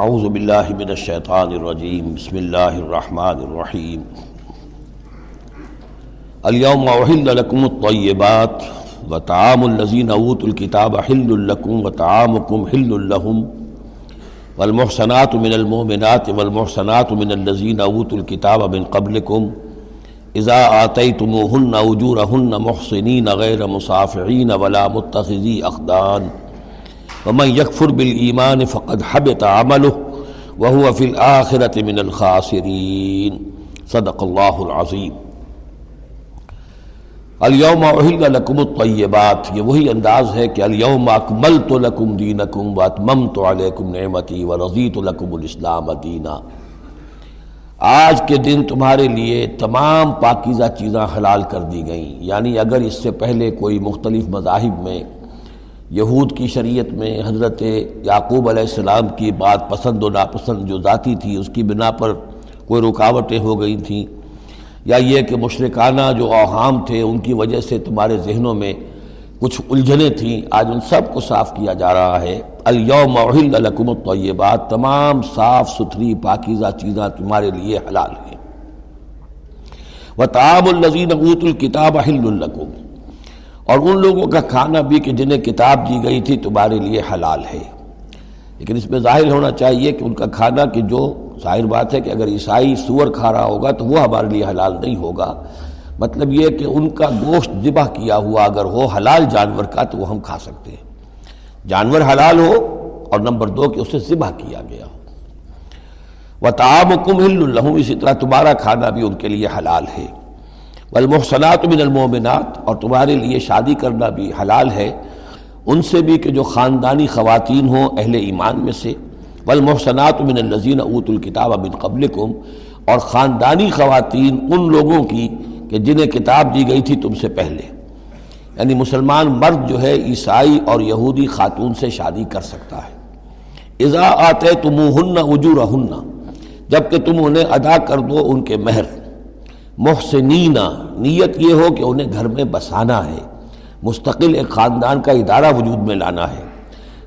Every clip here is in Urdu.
اعوذ باللہ من الشیطان الرجیم، بسم اللہ الرحمن الرحیم۔ اليوم احل لکم الطیبات وطعام الذین اوتوا الكتاب حل لکم وطعامکم حل لهم والمحسنات من المؤمنات والمحسنات من الذین اوتوا الكتاب من قبلکم اذا آتیتموهن اجورهن محسنین غیر مصافعین ولا متخذی اخدان ومن يكفر بالإيمان فقد حبط عمله وهو في الآخرة من الخاسرين. صدق الله العظيم. اليوم احل لكم الطيبات. یہ وہی انداز ہے کہ اليوم اکملت لكم دينكم واتممت عليكم نعمتي ورضيت لكم الاسلام دینا آج کے دن تمہارے لیے تمام پاکیزہ چیزاں حلال کر دی گئیں. یعنی اگر اس سے پہلے کوئی مختلف مذاہب میں یہود کی شریعت میں حضرت یعقوب علیہ السلام کی بات پسند و ناپسند جو ذاتی تھی، اس کی بنا پر کوئی رکاوٹیں ہو گئی تھیں۔ یا یہ کہ مشرکانہ جو اوہام تھے، ان کی وجہ سے تمہارے ذہنوں میں کچھ الجھنیں تھیں۔ آج ان سب کو صاف کیا جا رہا ہے۔ الیوم احل لکم الطیبات تمام صاف ستھری پاکیزہ چیزاں تمہارے لیے حلال ہیں۔ وَتَعَامُ الَّذِينَ أُوتُوا الْكِتَابَ حِلٌّ لَكُمْ۔ اور ان لوگوں کا کھانا بھی کہ جنہیں کتاب دی گئی تھی تمہارے لیے حلال ہے۔ لیکن اس میں ظاہر ہونا چاہیے کہ ان کا کھانا کہ جو ظاہر بات ہے کہ اگر عیسائی سور کھا رہا ہوگا تو وہ ہمارے لیے حلال نہیں ہوگا۔ مطلب یہ کہ ان کا گوشت ذبح کیا ہوا اگر ہو حلال جانور کا تو وہ ہم کھا سکتے ہیں۔ جانور حلال ہو اور نمبر دو کہ اسے ذبح کیا گیا۔ ہو و تعام کم الحم اسی طرح تمہارا کھانا بھی ان کے لیے حلال ہے۔ والمحصنات من المومنات اور تمہارے لیے شادی کرنا بھی حلال ہے۔ ان سے بھی کہ جو خاندانی خواتین ہوں، اہل ایمان میں سے۔ والمحصنات من الذین اوت الکتاب من قبلکم، اور خاندانی خواتین ان لوگوں کی کہ جنہیں کتاب دی گئی تھی تم سے پہلے۔ یعنی مسلمان مرد جو ہے، عیسائی اور یہودی خاتون سے شادی کر سکتا ہے۔ اذا آتے تمہن اجورہن، جبکہ تم انہیں ادا کر دو ان کے مہر۔ محسنینہ نیت یہ ہو کہ انہیں گھر میں بسانا ہے۔ مستقل ایک خاندان کا ادارہ وجود میں لانا ہے۔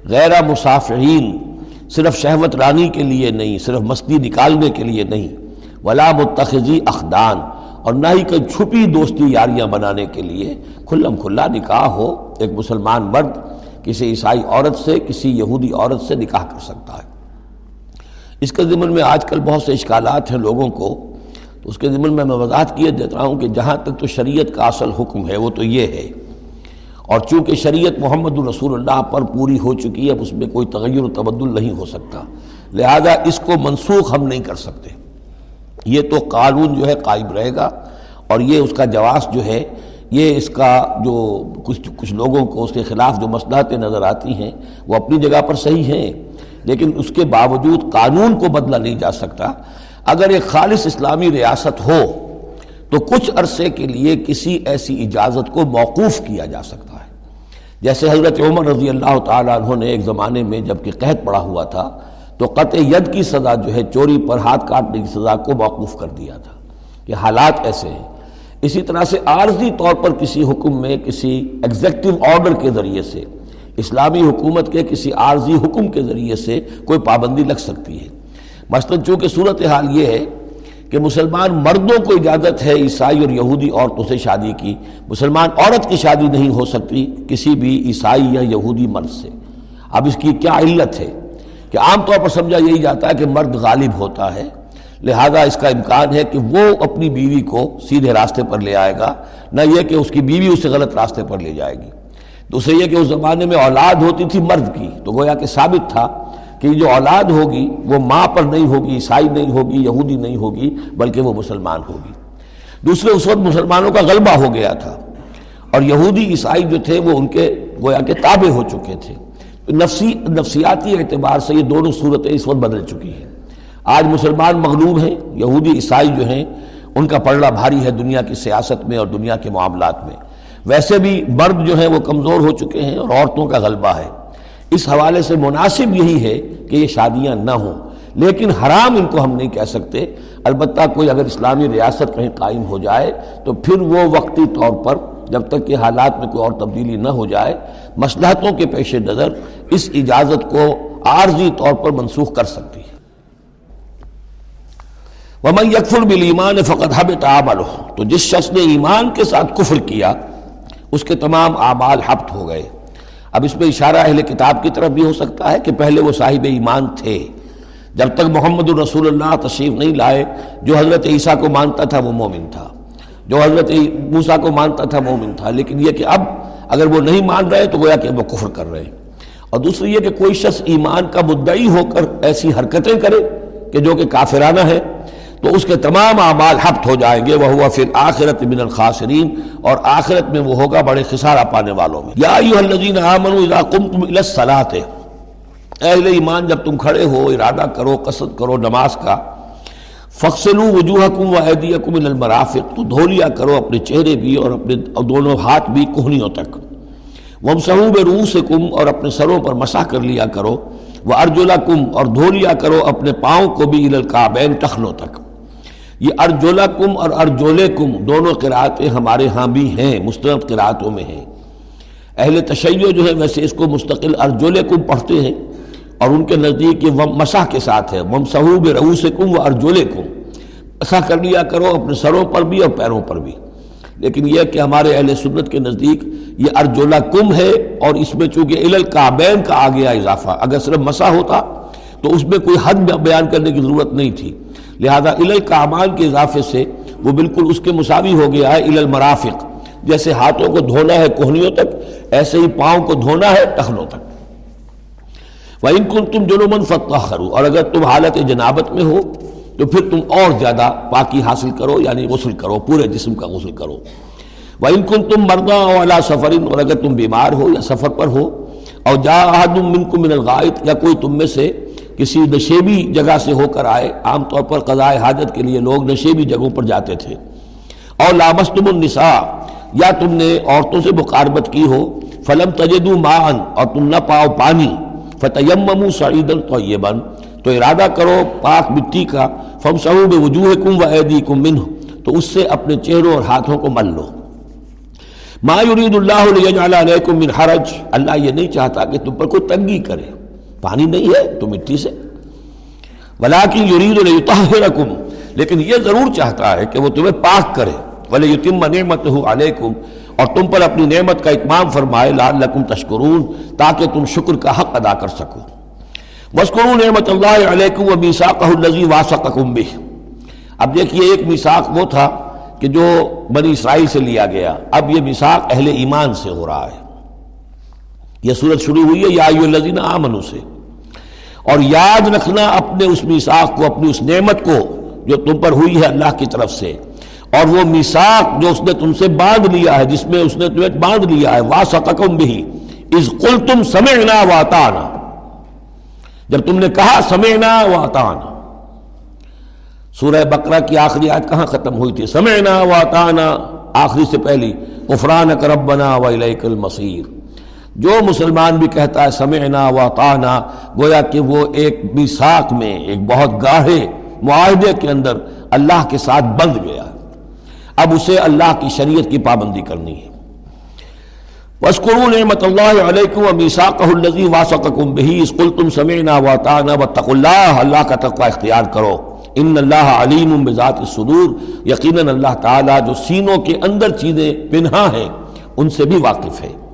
غیر مسافرین، صرف شہوت رانی کے لیے نہیں، صرف مستی نکالنے کے لیے نہیں۔ ولا متخذی اخدان، اور نہ ہی کوئی چھپی دوستی یاریاں بنانے کے لیے۔ کھلم کھلا نکاح ہو، ایک مسلمان مرد کسی عیسائی عورت سے، کسی یہودی عورت سے نکاح کر سکتا ہے۔ اس کے ضمن میں آج کل بہت سے اشکالات ہیں لوگوں کو۔ اس کے ضمن میں میں وضاحت کیے دیتا ہوں کہ جہاں تک تو شریعت کا اصل حکم ہے، وہ تو یہ ہے۔ اور چونکہ شریعت محمد الرسول اللہ پر پوری ہو چکی ہے، اب اس میں کوئی تغیر و تبدل نہیں ہو سکتا۔ لہذا اس کو منسوخ ہم نہیں کر سکتے۔ یہ تو قانون جو ہے قائم رہے گا۔ اور یہ اس کا جواز جو ہے، یہ اس کا جو کچھ کچھ لوگوں کو اس کے خلاف جو مسلحتیں نظر آتی ہیں، وہ اپنی جگہ پر صحیح ہیں۔ لیکن اس کے باوجود قانون کو بدلا نہیں جا سکتا۔ اگر ایک خالص اسلامی ریاست ہو، تو کچھ عرصے کے لیے کسی ایسی اجازت کو موقوف کیا جا سکتا ہے۔ جیسے حضرت عمر رضی اللہ تعالیٰ عنہ نے ایک زمانے میں جبکہ قحط پڑا ہوا تھا، تو قطع ید کی سزا جو ہے، چوری پر ہاتھ کاٹنے کی سزا کو موقوف کر دیا تھا۔ کہ حالات ایسے ہیں۔ اسی طرح سے عارضی طور پر کسی حکم میں، کسی ایگزیکٹو آرڈر کے ذریعے سے، اسلامی حکومت کے کسی عارضی حکم کے ذریعے سے کوئی پابندی لگ سکتی ہے۔ مثلا چونکہ صورتحال یہ ہے کہ مسلمان مردوں کو اجازت ہے عیسائی اور یہودی عورتوں سے شادی کی، مسلمان عورت کی شادی نہیں ہو سکتی کسی بھی عیسائی یا یہودی مرد سے۔ اب اس کی کیا علت ہے کہ عام طور پر سمجھا یہی جاتا ہے کہ مرد غالب ہوتا ہے، لہذا اس کا امکان ہے کہ وہ اپنی بیوی کو سیدھے راستے پر لے آئے گا، نہ یہ کہ اس کی بیوی اسے غلط راستے پر لے جائے گی۔ دوسرے یہ کہ اس زمانے میں اولاد ہوتی تھی مرد کی، تو گویا کہ ثابت تھا کہ جو اولاد ہوگی وہ ماں پر نہیں ہوگی، عیسائی نہیں ہوگی، یہودی نہیں ہوگی، بلکہ وہ مسلمان ہوگی۔ دوسرے اس وقت مسلمانوں کا غلبہ ہو گیا تھا۔ اور یہودی، عیسائی جو تھے وہ ان کے گویا کے تابع ہو چکے تھے۔ نفسی، نفسیاتی اعتبار سے یہ دونوں صورتیں اس وقت بدل چکی ہیں۔ آج مسلمان مغلوب ہیں، یہودی، عیسائی جو ہیں، ان کا پڑھنا بھاری ہے دنیا کی سیاست میں اور دنیا کے معاملات میں۔ ویسے بھی مرد جو ہیں وہ کمزور ہو چکے ہیں اور عورتوں کا غلبہ ہے۔ اس حوالے سے مناسب یہی ہے کہ یہ شادیاں نہ ہوں۔ لیکن حرام ان کو ہم نہیں کہہ سکتے۔ البتہ کوئی اگر اسلامی ریاست کہیں قائم ہو جائے تو پھر وہ وقتی طور پر جب تک کہ حالات میں کوئی اور تبدیلی نہ ہو جائے مسلحتوں کے پیش نظر اس اجازت کو عارضی طور پر منسوخ کر سکتی ہے۔ ومن یکفر بالایمان فقط حب تعمل تو جس شخص نے ایمان کے ساتھ کفر کیا، اس کے تمام اعمال حبت ہو گئے۔ اب اس میں اشارہ اہل کتاب کی طرف بھی ہو سکتا ہے کہ پہلے وہ صاحب ایمان تھے۔ جب تک محمد الرسول اللہ تشریف نہیں لائے، جو حضرت عیسیٰ کو مانتا تھا وہ مومن تھا۔ جو حضرت موسیٰ کو مانتا تھا مومن تھا۔ لیکن یہ کہ اب اگر وہ نہیں مان رہے تو گویا کہ وہ کفر کر رہے ہیں۔ اور دوسری یہ کہ کوئی شخص ایمان کا مدعی ہو کر ایسی حرکتیں کرے کہ جو کہ کافرانہ ہے۔ تو اس کے تمام اعمال حبت ہو جائیں گے وہ ہوا پھر آخرت من الخاسرین، اور آخرت میں وہ ہوگا بڑے خسارہ پانے والوں میں۔ یا ایوہ الذین آمنوا اذا قمتم الى الصلاة، اہل ایمان جب تم کھڑے ہو، ارادہ کرو، قصد کرو نماز کا فخصلو وجوہکم و ایدیکم الى المرافق، تو دھو لیا کرو اپنے چہرے بھی اور اپنے دونوں ہاتھ بھی کوہنیوں تک۔ ومسحو برؤسکم اور اپنے سروں پر مسح کر لیا کرو۔ وہ ارجلکم اور دھو لیا کرو اپنے پاؤں کو بھی الى ٹخنوں تک۔ یہ ارجولا کم اور ارجولے کم دونوں قرآتیں ہمارے ہاں بھی ہیں، مستند قرآتوں میں ہیں۔ اہل تشیع جو ہے ویسے اس کو مستقل ارجولے کم پڑھتے ہیں اور ان کے نزدیک یہ وم مسح کے ساتھ ہے۔ وم صحوب روس کم و ارجولے کم مسح کر لیا کرو اپنے سروں پر بھی اور پیروں پر بھی۔ لیکن یہ کہ ہمارے اہل سنت کے نزدیک یہ ارجولا کم ہے اور اس میں چونکہ الل کعبین کا آ گیا اضافہ۔ اگر صرف مسح ہوتا تو اس میں کوئی حد بیان کرنے کی ضرورت نہیں تھی۔ لہذا الل کامال کے اضافے سے وہ بالکل اس کے مساوی ہو گیا ہے الل مرافق۔ جیسے ہاتھوں کو دھونا ہے کوہنیوں تک، ایسے ہی پاؤں کو دھونا ہے ٹخنوں تک۔ وَإِن كُنْتُمْ جُنُومًا فَتَّخَرُوا اور اگر تم حالت جنابت میں ہو، تو پھر تم اور زیادہ پاکی حاصل کرو یعنی غسل کرو، پورے جسم کا غسل کرو۔ وَإِن كُنْتُمْ مَرْضَى او عَلَى سَفَرٍ، اور اگر تم بیمار ہو یا سفر پر ہو اور جا أَحَدٌ مِّنْكُمْ مِنَ الْغَائِطِ، یا کوئی تم میں سے کسی نشیبی جگہ سے ہو کر آئے، عام طور پر قضاء حاجت کے لیے لوگ نشیبی جگہوں پر جاتے تھے۔ اور لامستم النساء، یا تم نے عورتوں سے مقاربت کی ہو، فلم تجدو مان اور تم نہ پاؤ پانی۔ فتیممو سعید الطیبا تو ارادہ کرو پاک مٹی کا فم صحوب وجوہ کم و عیدی کم منہ، تو اس سے اپنے چہروں اور ہاتھوں کو مل لو۔ ما یرید اللہ لیجعل علیکم من حرج، اللہ یہ نہیں چاہتا کہ تم پر کوئی تنگی کرے۔ پانی نہیں ہے تو مٹی سے۔ ولیکن یرید لیطہرکم لیکن یہ ضرور چاہتا ہے کہ وہ تمہیں پاک کرے۔ ولیتم نعمتہ علیکم، اور تم پر اپنی نعمت کا اتمام فرمائے، لعلکم تشکرون، تاکہ تم شکر کا حق ادا کر سکو۔ وَاسْكُرُوا نعمت اللہ علیکم وَمِيسَاقَهُ الَّذِي وَاسَقَكُمْ بِهِ اب دیکھیے، ایک میساق وہ تھا کہ جو بنی اسرائیل سے لیا گیا۔ اب یہ میساق اہل ایمان سے ہو رہا ہے۔ یہ صورت شروع ہوئی ہے، یا ایو الذین آمنوا سے۔ اور یاد رکھنا اپنے اس میساق کو، اپنی اس نعمت کو جو تم پر ہوئی ہے اللہ کی طرف سے۔ اور وہ میساق جو اس نے تم سے باندھ لیا ہے، جس میں اس نے تمہیں باندھ لیا ہے واسطکم بھی اس قل تم سمعنا واتانا جب تم نے کہا سمعنا واتانا سورہ بقرہ کی آخری آیت کہاں ختم ہوئی تھی؟ سمعنا واتانا آخری سے پہلی۔ غفرانک ربنا وإلیک المصیر۔ جو مسلمان بھی کہتا ہے سمعنا و گویا کہ وہ ایک میساک میں، ایک بہت گاڑھے معاہدے کے اندر اللہ کے ساتھ بند گیا اب اسے اللہ کی شریعت کی پابندی کرنی ہے۔ وَاسْكُرُوا نِعْمَةَ اللَّهِ عَلَيْكُمْ وَمِيسَاقَهُ الَّذِي وَاسَقَكُمْ بِهِ اِسْ قُلْتُمْ سَمِعْنَا وَاتَعْنَا وَاتَّقُوا اللَّهَ، اللہ کا تقوی اختیار کرو۔ ان اللہ علیم بذات الصدور۔ یقیناً اللہ تعالی جو سینوں کے اندر چیزیں پنہا ہیں، ان سے بھی واقف ہے۔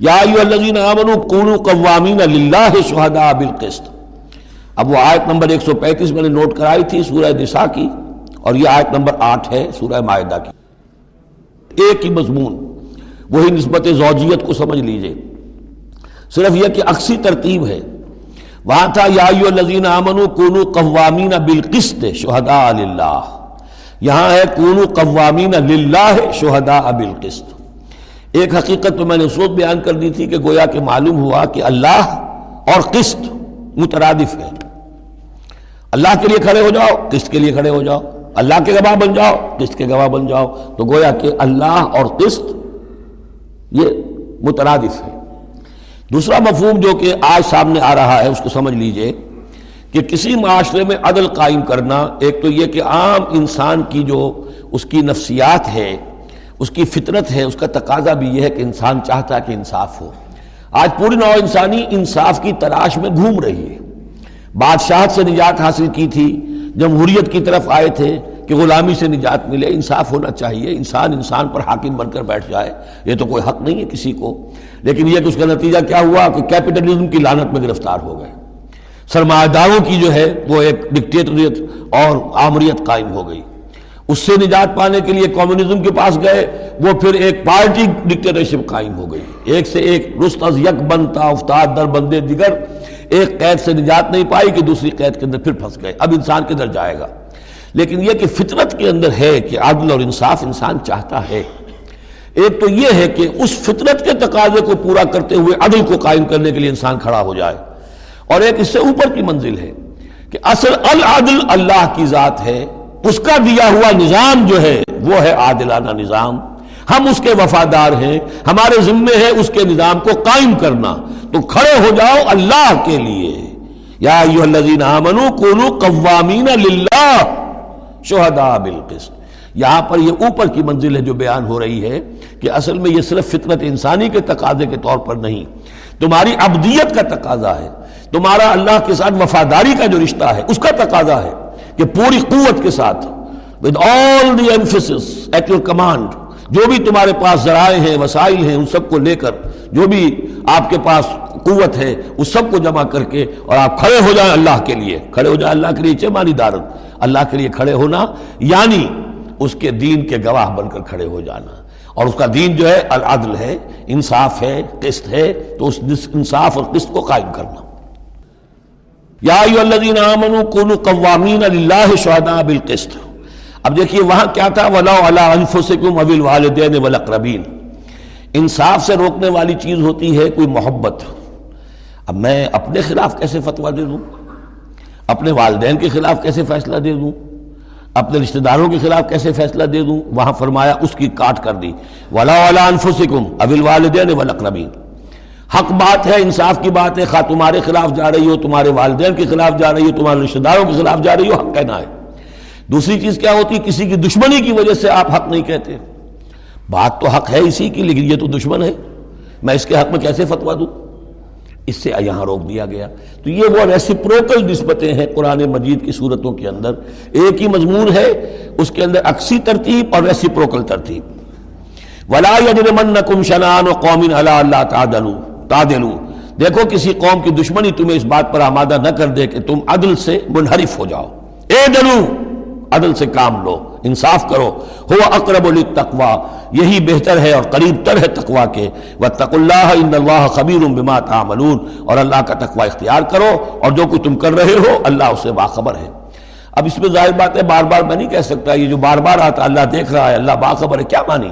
یا ایو الذین آمنوا کونوا قوامین للہ شہداء بالقسط۔ اب وہ آیت نمبر 135 میں نے نوٹ کرائی تھی سورہ نساء کی، اور یہ آیت نمبر 8 ہے سورہ معاہدہ کی۔ ایک ہی مضمون، وہی نسبت زوجیت کو سمجھ لیجیے۔ صرف یہ کہ اکسی ترتیب ہے۔ وہاں تھا، یا ایو الذین آمنوا کونوا قوامین بالقسط شہداء للہ۔ یہاں ہے کونوا قوامین للہ شہداء بالقسط۔ ایک حقیقت تو میں نے اس وقت بیان کر دی تھی کہ گویا کہ معلوم ہوا کہ اللہ اور قسط مترادف ہے۔ اللہ کے لیے کھڑے ہو جاؤ، قسط کے لیے کھڑے ہو جاؤ۔ اللہ کے گواہ بن جاؤ، قسط کے گواہ بن جاؤ۔ تو گویا کہ اللہ اور قسط یہ مترادف ہے۔ دوسرا مفہوم جو کہ آج سامنے آ رہا ہے، اس کو سمجھ لیجیے کہ کسی معاشرے میں عدل قائم کرنا، ایک تو یہ کہ عام انسان کی جو اس کی نفسیات ہے اس کی فطرت ہے، اس کا تقاضا بھی یہ ہے کہ انسان چاہتا ہے کہ انصاف ہو۔ آج پوری نو انسانی انصاف کی تلاش میں گھوم رہی ہے۔ بادشاہت سے نجات حاصل کی تھی، جمہوریت کی طرف آئے تھے کہ غلامی سے نجات ملے۔ انصاف ہونا چاہیے۔ انسان انسان پر حاکم بن کر بیٹھ جائے۔ یہ تو کوئی حق نہیں ہے کسی کو۔ لیکن یہ کہ اس کا نتیجہ کیا ہوا کہ کیپٹلزم کی لانت میں گرفتار ہو گئے۔ سرمایہ داروں کی جو ہے، وہ ایک ڈکٹیٹریت اور آمریت قائم ہو گئی۔ اس سے نجات پانے کے لیے کمیونزم کے پاس گئے، وہ پھر ایک پارٹی ڈکٹیٹرشپ قائم ہو گئی۔ ایک سے ایک رست از یک بنتا، افتاد در بندے دیگر، ایک قید سے نجات نہیں پائی کہ دوسری قید کے اندر پھر پھنس گئے۔ اب انسان کدھر جائے گا۔ لیکن یہ کہ فطرت کے اندر ہے کہ عدل اور انصاف انسان چاہتا ہے۔ ایک تو یہ ہے کہ اس فطرت کے تقاضے کو پورا کرتے ہوئے عدل کو قائم کرنے کے لیے انسان کھڑا ہو جائے۔ اور ایک اس سے اوپر کی منزل ہے کہ اصل العدل اللہ کی ذات ہے۔ اس کا دیا ہوا نظام جو ہے، وہ ہے عادلانہ نظام۔ ہم اس کے وفادار ہیں، ہمارے ذمے ہے اس کے نظام کو قائم کرنا۔ تو کھڑے ہو جاؤ اللہ کے لیے۔ یا قوامین للہ شہداء بالقسط۔ یہاں پر یہ اوپر کی منزل ہے جو بیان ہو رہی ہے کہ اصل میں یہ صرف فطرت انسانی کے تقاضے کے طور پر نہیں، تمہاری عبدیت کا تقاضا ہے۔ تمہارا اللہ کے ساتھ وفاداری کا جو رشتہ ہے، اس کا تقاضا ہے۔ کہ پوری قوت کے ساتھ، with all the emphasis at your command جو بھی تمہارے پاس ذرائع ہیں، وسائل ہیں، ان سب کو لے کر، جو بھی آپ کے پاس قوت ہے، اس سب کو جمع کر کے، اور آپ کھڑے ہو جائیں اللہ کے لیے۔ کھڑے ہو جائیں اللہ کے لیے چمانی دارت اللہ کے لیے کھڑے ہونا یعنی اس کے دین کے گواہ بن کر کھڑے ہو جانا۔ اور اس کا دین جو ہے، العدل ہے، انصاف ہے، قسط ہے، تو اس انصاف اور قسط کو قائم کرنا۔ یا الذین آمنوا کونوا قوامین للہ شہداء بالقسط. اب دیکھیے وہاں کیا تھا؟ ولا علی انفسکم ابل والدین والاقربین انصاف سے روکنے والی چیز ہوتی ہے کوئی محبت. اب میں اپنے خلاف کیسے فتویٰ دے دوں؟ اپنے والدین کے خلاف کیسے فیصلہ دے دوں؟ اپنے رشتہ داروں کے خلاف کیسے فیصلہ دے دوں؟ وہاں فرمایا اس کی کاٹ کر دی. ولا ولا انفسکم ابل والدین والاقربین حق بات ہے، انصاف کی بات ہے، خواہ تمہارے خلاف جا رہی ہو، تمہارے والدین کے خلاف جا رہی ہو، تمہارے رشتہ داروں کے خلاف جا رہی ہو، حق کہنا ہے۔ دوسری چیز کیا ہوتی؟ ہے کسی کی دشمنی کی وجہ سے آپ حق نہیں کہتے۔ بات تو حق ہے اسی کی، لیکن یہ تو دشمن ہے۔ میں اس کے حق میں کیسے فتوا دوں؟ اس سے یہاں روک دیا گیا۔ تو یہ وہ ریسیپروکل نسبتیں ہیں قرآن مجید کی صورتوں کے اندر۔ ایک ہی مضمون ہے، اس کے اندر اکسی ترتیب اور ریسیپروکل ترتیب۔ ولا يجرمنكم شنان قوم على اللہ تعدلوا تعدلوا۔ دیکھو کسی قوم کی دشمنی تمہیں اس بات پر آمادہ نہ کر دے کہ تم عدل سے منحرف ہو جاؤ۔ اے دلو، عدل سے کام لو، انصاف کرو۔ ہو اقرب التقوا یہی بہتر ہے اور قریب تر ہے تقوا کے۔ وَتَّقُ اللَّهَ إِنَّ اللَّهَ خَبِيرٌ بِمَا تَعْمَلُونَ۔ اور اللہ کا تقوا اختیار کرو۔ اور جو کچھ تم کر رہے ہو، اللہ اسے باخبر ہے۔ اب اس میں ظاہر بات ہے، بار بار میں نہیں کہہ سکتا، یہ جو بار بار آتا، اللہ دیکھ رہا ہے، اللہ باخبر ہے، کیا مانی؟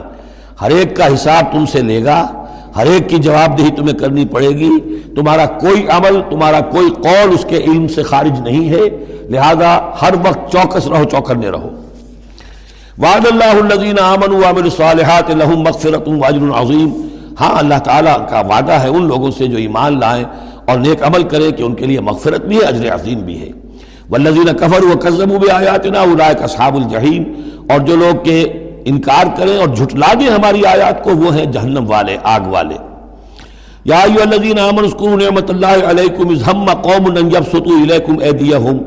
ہر ایک کا حساب تم سے لے گا۔ ہر ایک کی جواب دہی تمہیں کرنی پڑے گی۔ تمہارا کوئی عمل، تمہارا کوئی قول اس کے علم سے خارج نہیں ہے۔ لہذا ہر وقت چوکس رہو چوکرنے رہو۔ وعد اللہ الذین آمنوا وعملوا الصالحات لهم مغفرت واجر عظیم۔ ہاں اللہ تعالیٰ کا وعدہ ہے ان لوگوں سے جو ایمان لائیں اور نیک عمل کرے کہ ان کے لیے مغفرت بھی ہے، اجر عظیم بھی ہے۔ والذین کفروا وکذبوا بآیاتنا اولئک اصحاب الجحیم۔ اور جو لوگ کے انکار کریں اور جھٹلا دیں ہماری آیات کو، وہ ہیں جہنم والے، آگ والے۔ یا ایو الذین آمنوا اذکروا نعمت اللہ علیکم اذ ہم قوم ان یبسطوا الیکم ایدیہم۔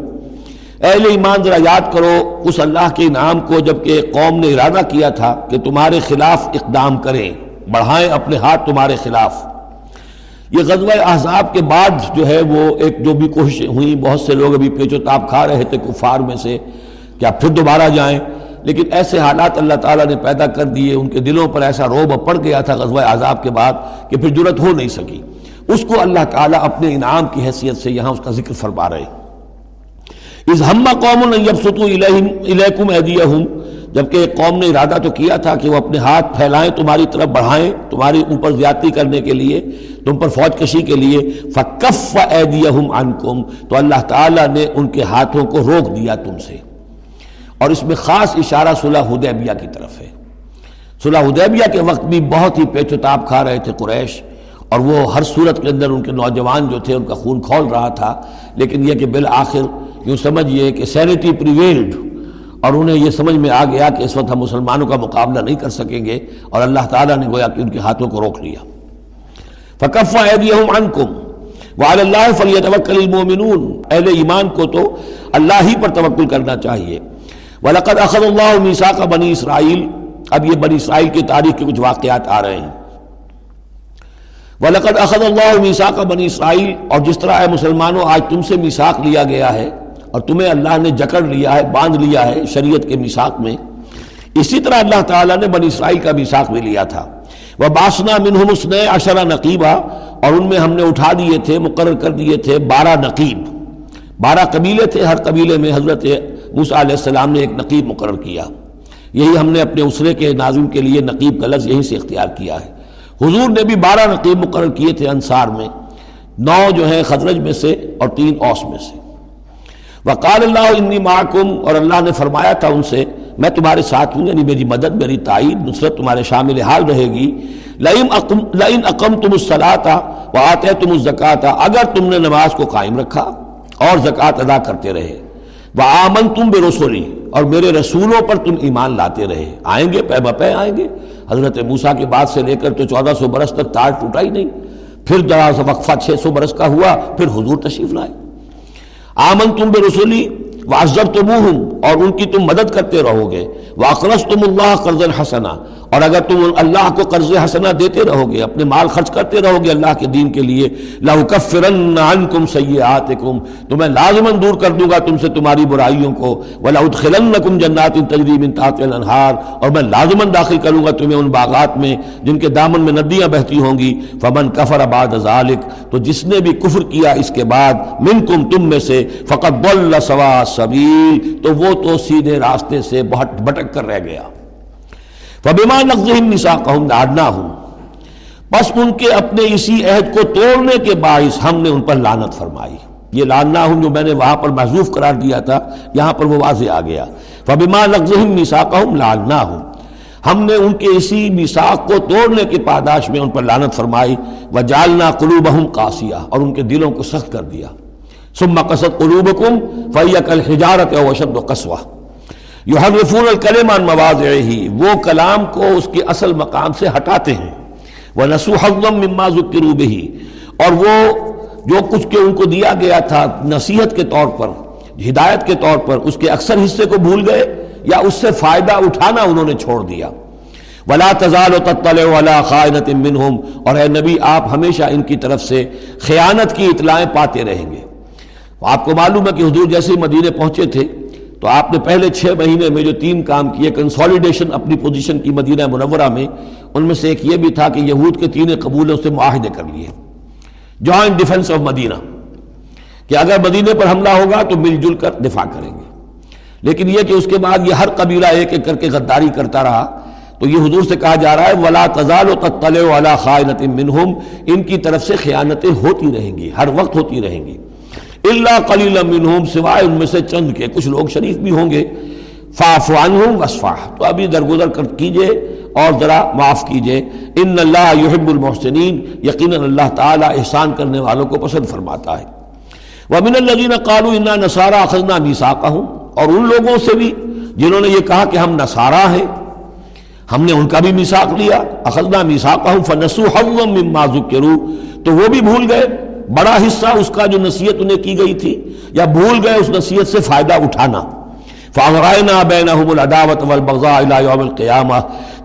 اہل ایمان، ذرا یاد کرو اس اللہ کے انعام کو جبکہ قوم نے ارادہ کیا تھا کہ تمہارے خلاف اقدام کریں، بڑھائیں اپنے ہاتھ تمہارے خلاف۔ یہ غزوہ احزاب کے بعد جو ہے وہ ایک جو بھی کوششیں ہوئیں، بہت سے لوگ ابھی پیچو تاب کھا رہے تھے کفار میں سے۔ کیا پھر دوبارہ جائیں؟ لیکن ایسے حالات اللہ تعالیٰ نے پیدا کر دیے، ان کے دلوں پر ایسا روب پڑ گیا تھا غزوہ عذاب کے بعد کہ پھر جرت ہو نہیں سکی۔ اس کو اللہ تعالیٰ اپنے انعام کی حیثیت سے یہاں اس کا ذکر فرما رہے اس ہمہ قوم ستو الیکم ایدیہم جبکہ ایک قوم نے ارادہ تو کیا تھا کہ وہ اپنے ہاتھ پھیلائیں، تمہاری طرف بڑھائیں تمہاری اوپر زیادتی کرنے کے لیے، تم پر فوج کشی کے لیے۔ فَكَفَّ ایدیہم عنکم تو اللہ تعالیٰ نے ان کے ہاتھوں کو روک دیا تم سے۔ اور اس میں خاص اشارہ صلح حدیبیہ کی طرف ہے۔ صلح حدیبیہ کے وقت بھی بہت ہی پیچتاب کھا رہے تھے قریش، اور وہ ہر صورت کے اندر ان کے نوجوان جو تھے ان کا خون کھول رہا تھا۔ لیکن یہ کہ بالآخر یوں سمجھئے کہ سینٹی پریویلڈ اور انہیں یہ سمجھ میں آ گیا کہ اس وقت ہم مسلمانوں کا مقابلہ نہیں کر سکیں گے، اور اللہ تعالیٰ نے گویا کہ ان کے ہاتھوں کو روک لیا۔ فکف عنکم وعلی اللہ فلیتوکل المؤمنون۔ اہل ایمان کو تو اللہ ہی پر توکل کرنا چاہیے۔ وَلَقَدْ أَخَذَ اللَّهُ مِيثَاقَ بنی اسرائیل اب یہ بنی اسرائیل کی تاریخ کے کچھ واقعات آ رہے ہیں۔ وَلَقَدْ أَخَذَ اللَّهُ مِيثَاقَ بنی اسرائیل اور جس طرح اے مسلمانوں، آج تم سے میثاق لیا گیا ہے اور تمہیں اللہ نے جکڑ لیا ہے، باندھ لیا ہے شریعت کے میثاق میں، اسی طرح اللہ تعالیٰ نے بنی اسرائیل کا میثاق بھی لیا تھا۔ وہ باسنا منہم اس نے اشرا نقیبہ اور ان میں ہم نے اٹھا دیے تھے، مقرر کر دیے تھے، بارہ نقیب۔ بارہ قبیلے تھے، ہر قبیلے میں حضرت موسیٰ علیہ السلام نے ایک نقیب مقرر کیا۔ یہی ہم نے اپنے اسرے کے ناظم کے لیے نقیب کا لفظ یہیں سے اختیار کیا ہے۔ حضور نے بھی بارہ نقیب مقرر کیے تھے انصار میں۔ نو جو ہیں خدرج میں سے اور تین اوس میں سے۔ وقال اللہ انی معکم اور اللہ نے فرمایا تھا ان سے، میں تمہارے ساتھ ہوں یعنی میری مدد، میری تائید، نصرت تمہارے شامل حال رہے گی۔ لئن اقم تم الصلاۃ و آتے تم الزکات اگر تم نے نماز کو قائم رکھا اور زکوٰۃ ادا کرتے رہے۔ وہ آمن تم بے رسولی اور میرے رسولوں پر تم ایمان لاتے رہے۔ آئیں گے پے بپے آئیں گے۔ حضرت موسیٰ کے بعد سے لے کر تو چودہ سو برس تک تار ٹوٹا ہی نہیں۔ پھر ذرا سا وقفہ چھ سو برس کا ہوا، پھر حضور تشریف لائے۔ آمن تم بے رسولی واضب تم اور ان کی تم مدد کرتے رہو گے۔ واقرس تم اللہ قرض الحسنہ اور اگر تم اللہ کو قرض حسنہ دیتے رہو گے اپنے مال خرچ کرتے رہو گے اللہ کے دین کے لیے لَوْكَفِّرَنَّ عَنْكُمْ سَيِّئَاتِكُمْ تو میں لازماً دور کر دوں گا تم سے تمہاری برائیوں کو، وَلَأُدْخِلَنَّكُمْ جَنَّاتٍ تَجْرِي مِن تَحْتِهَا الْأَنْهَارُ، اور میں لازماً داخل کروں گا تمہیں ان باغات میں جن کے دامن میں ندیاں بہتی ہوں گی۔ فمن کفر بعد ذلك، تو جس نے بھی کفر کیا اس کے بعد منکم تم میں سے فقط ضل سوا سبیل تو وہ تو سیدھے راستے سے بہت بھٹک کر رہ گیا۔ فبما نقضهم ميثاقهم لعناهم بس ان کے اپنے اسی عہد کو توڑنے کے باعث ہم نے ان پر لعنت فرمائی۔ یہ لاننا ہوں جو میں نے وہاں پر محضوف قرار دیا تھا، یہاں پر وہ واضح آ گیا۔ فبما نقضهم ميثاقهم لعناهم ہم نے ان کے اسی میثاق کو توڑنے کی پاداش میں ان پر لعنت فرمائی۔ وجعلنا قلوبهم قاسیہ اور ان کے دلوں کو سخت کر دیا۔ ثم قصد قلوبكم فهي كالحجارة وشد قسوه یحرفون الکلم عن مواضعه وہ کلام کو اس کے اصل مقام سے ہٹاتے ہیں۔ وہ نسو حضم مما ذکروا به۔ اور وہ جو کچھ کہ ان کو دیا گیا تھا نصیحت کے طور پر، ہدایت کے طور پر، اس کے اکثر حصے کو بھول گئے یا اس سے فائدہ اٹھانا انہوں نے چھوڑ دیا۔ ولا تزال و تطلع ولا خائنت منہم اور اے نبی، آپ ہمیشہ ان کی طرف سے خیانت کی اطلاعیں پاتے رہیں گے۔ آپ کو معلوم ہے کہ حضور جیسے مدینے پہنچے تھے تو آپ نے پہلے چھ مہینے میں جو تین کام کیے کنسولیڈیشن اپنی پوزیشن کی مدینہ منورہ میں، ان میں سے ایک یہ بھی تھا کہ یہود کے تین قبول سے معاہدے کر لیے۔ جوائنٹ ڈیفنس آف مدینہ کہ اگر مدینے پر حملہ ہوگا تو مل جل کر دفاع کریں گے۔ لیکن یہ کہ اس کے بعد یہ ہر قبیلہ ایک ایک کر کے غداری کرتا رہا، تو یہ حضور سے کہا جا رہا ہے، ولا تزال و تطلع والا خائنت منہم ان کی طرف سے خیانتیں ہوتی رہیں گی، ہر وقت ہوتی رہیں گی۔ اللہ قلیل منہم، سوائے ان میں سے چند کے، کچھ لوگ شریف بھی ہوں گے۔ فاف عنہم وصفح تو ابھی درگزر کر کیجیے اور ذرا معاف کیجیے۔ ان اللہ یحب المحسنین، یقینا اللہ تعالی احسان کرنے والوں کو پسند فرماتا ہے۔ ومن الذین قالوا انا نصارى اخذنا ميثاقهم اور ان لوگوں سے بھی جنہوں نے یہ کہا کہ ہم نصارہ ہیں، ہم نے ان کا بھی میثاق لیا۔ اخذنا ميثاقهم فنسوا حظا مما ذكروا تو وہ بھی بھول گئے۔ بڑا حصہ اس کا جو نصیحت انہیں کی گئی تھی، یا بھول گئے اس نصیحت سے فائدہ اٹھانا۔ فَأَغْرَائِنَا بَيْنَهُمُ الْعَدَاوَةَ وَالْبَغْضَاءَ إِلَى يَوْمِ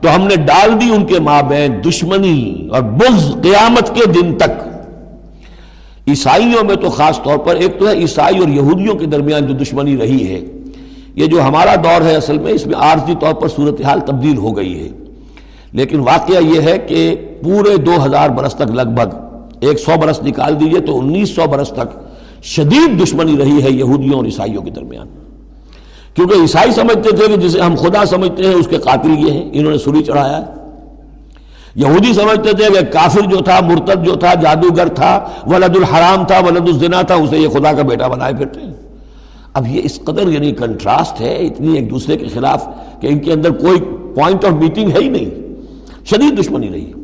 تو ہم نے ڈال دی ان کے مابین دشمنی اور بغض قیامت کے دن تک۔ عیسائیوں میں تو خاص طور پر ایک تو ہے عیسائی اور یہودیوں کے درمیان جو دشمنی رہی ہے۔ یہ جو ہمارا دور ہے اصل میں، اس میں عارضی طور پر صورتحال تبدیل ہو گئی ہے۔ لیکن واقعہ یہ ہے کہ پورے دو ہزار برس تک لگ بھگ ایک سو برس نکال دیجیے تو انیس سو برس تک شدید دشمنی رہی ہے یہودیوں اور عیسائیوں کے درمیان۔ کیونکہ عیسائی سمجھتے تھے کہ جسے ہم خدا سمجھتے ہیں اس کے قاتل یہ ہیں، انہوں نے سوری چڑھایا۔ ہے یہودی سمجھتے تھے کہ کافر جو تھا، مرتد جو تھا، جادوگر تھا، ولد الحرام تھا، ولد الزنا تھا، اسے یہ خدا کا بیٹا بنائے پھرتے ہیں۔ اب یہ اس قدر یعنی کنٹراسٹ ہے، اتنی ایک دوسرے کے خلاف کہ ان کے اندر کوئی پوائنٹ آف میٹنگ ہے ہی نہیں۔ شدید دشمنی رہی۔ ہے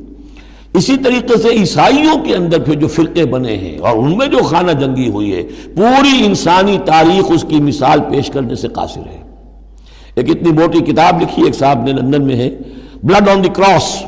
اسی طریقے سے عیسائیوں کے اندر پھر جو فرقے بنے ہیں اور ان میں جو خانہ جنگی ہوئی ہے، پوری انسانی تاریخ اس کی مثال پیش کرنے سے قاصر ہے۔ ایک اتنی موٹی کتاب لکھی ایک صاحب نے لندن میں ہے، بلڈ آن دی کراس،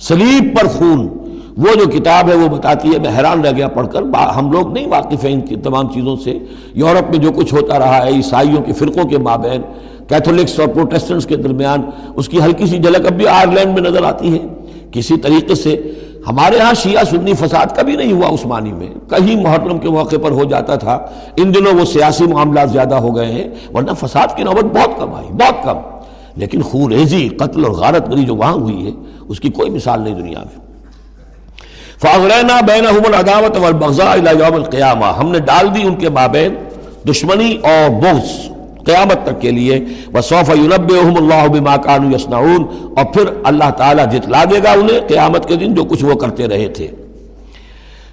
سلیب پر خون۔ وہ جو کتاب ہے وہ بتاتی ہے، میں حیران رہ گیا پڑھ کر۔ ہم لوگ نہیں واقف ہیں ان کی تمام چیزوں سے۔ یورپ میں جو کچھ ہوتا رہا ہے، عیسائیوں کے فرقوں کے مابین، کیتھولکس اور پروٹیسٹنٹس کے درمیان، اس کی ہلکی سی جھلک اب بھی آئرلینڈ میں نظر آتی ہے۔ کسی طریقے سے ہمارے ہاں شیعہ سنی فساد کبھی نہیں ہوا عثمانی میں۔ کہیں محرم کے موقع پر ہو جاتا تھا۔ ان دنوں وہ سیاسی معاملات زیادہ ہو گئے ہیں، ورنہ فساد کی نوبت بہت کم آئی، بہت کم۔ لیکن خوریزی قتل اور غارت گری جو وہاں ہوئی ہے، اس کی کوئی مثال نہیں دنیا میں۔ فاغرینا بین العداوت والبغضاء الى یوم القیامہ۔ ہم نے ڈال دی ان کے مابین دشمنی اور بغض۔ قیامت تک کے لیے وصوف ينبئهم اللہ بما كانوا يصنعون۔ اور پھر اللہ تعالیٰ جتلا دے گا انہیں قیامت کے دن جو کچھ وہ کرتے رہے تھے۔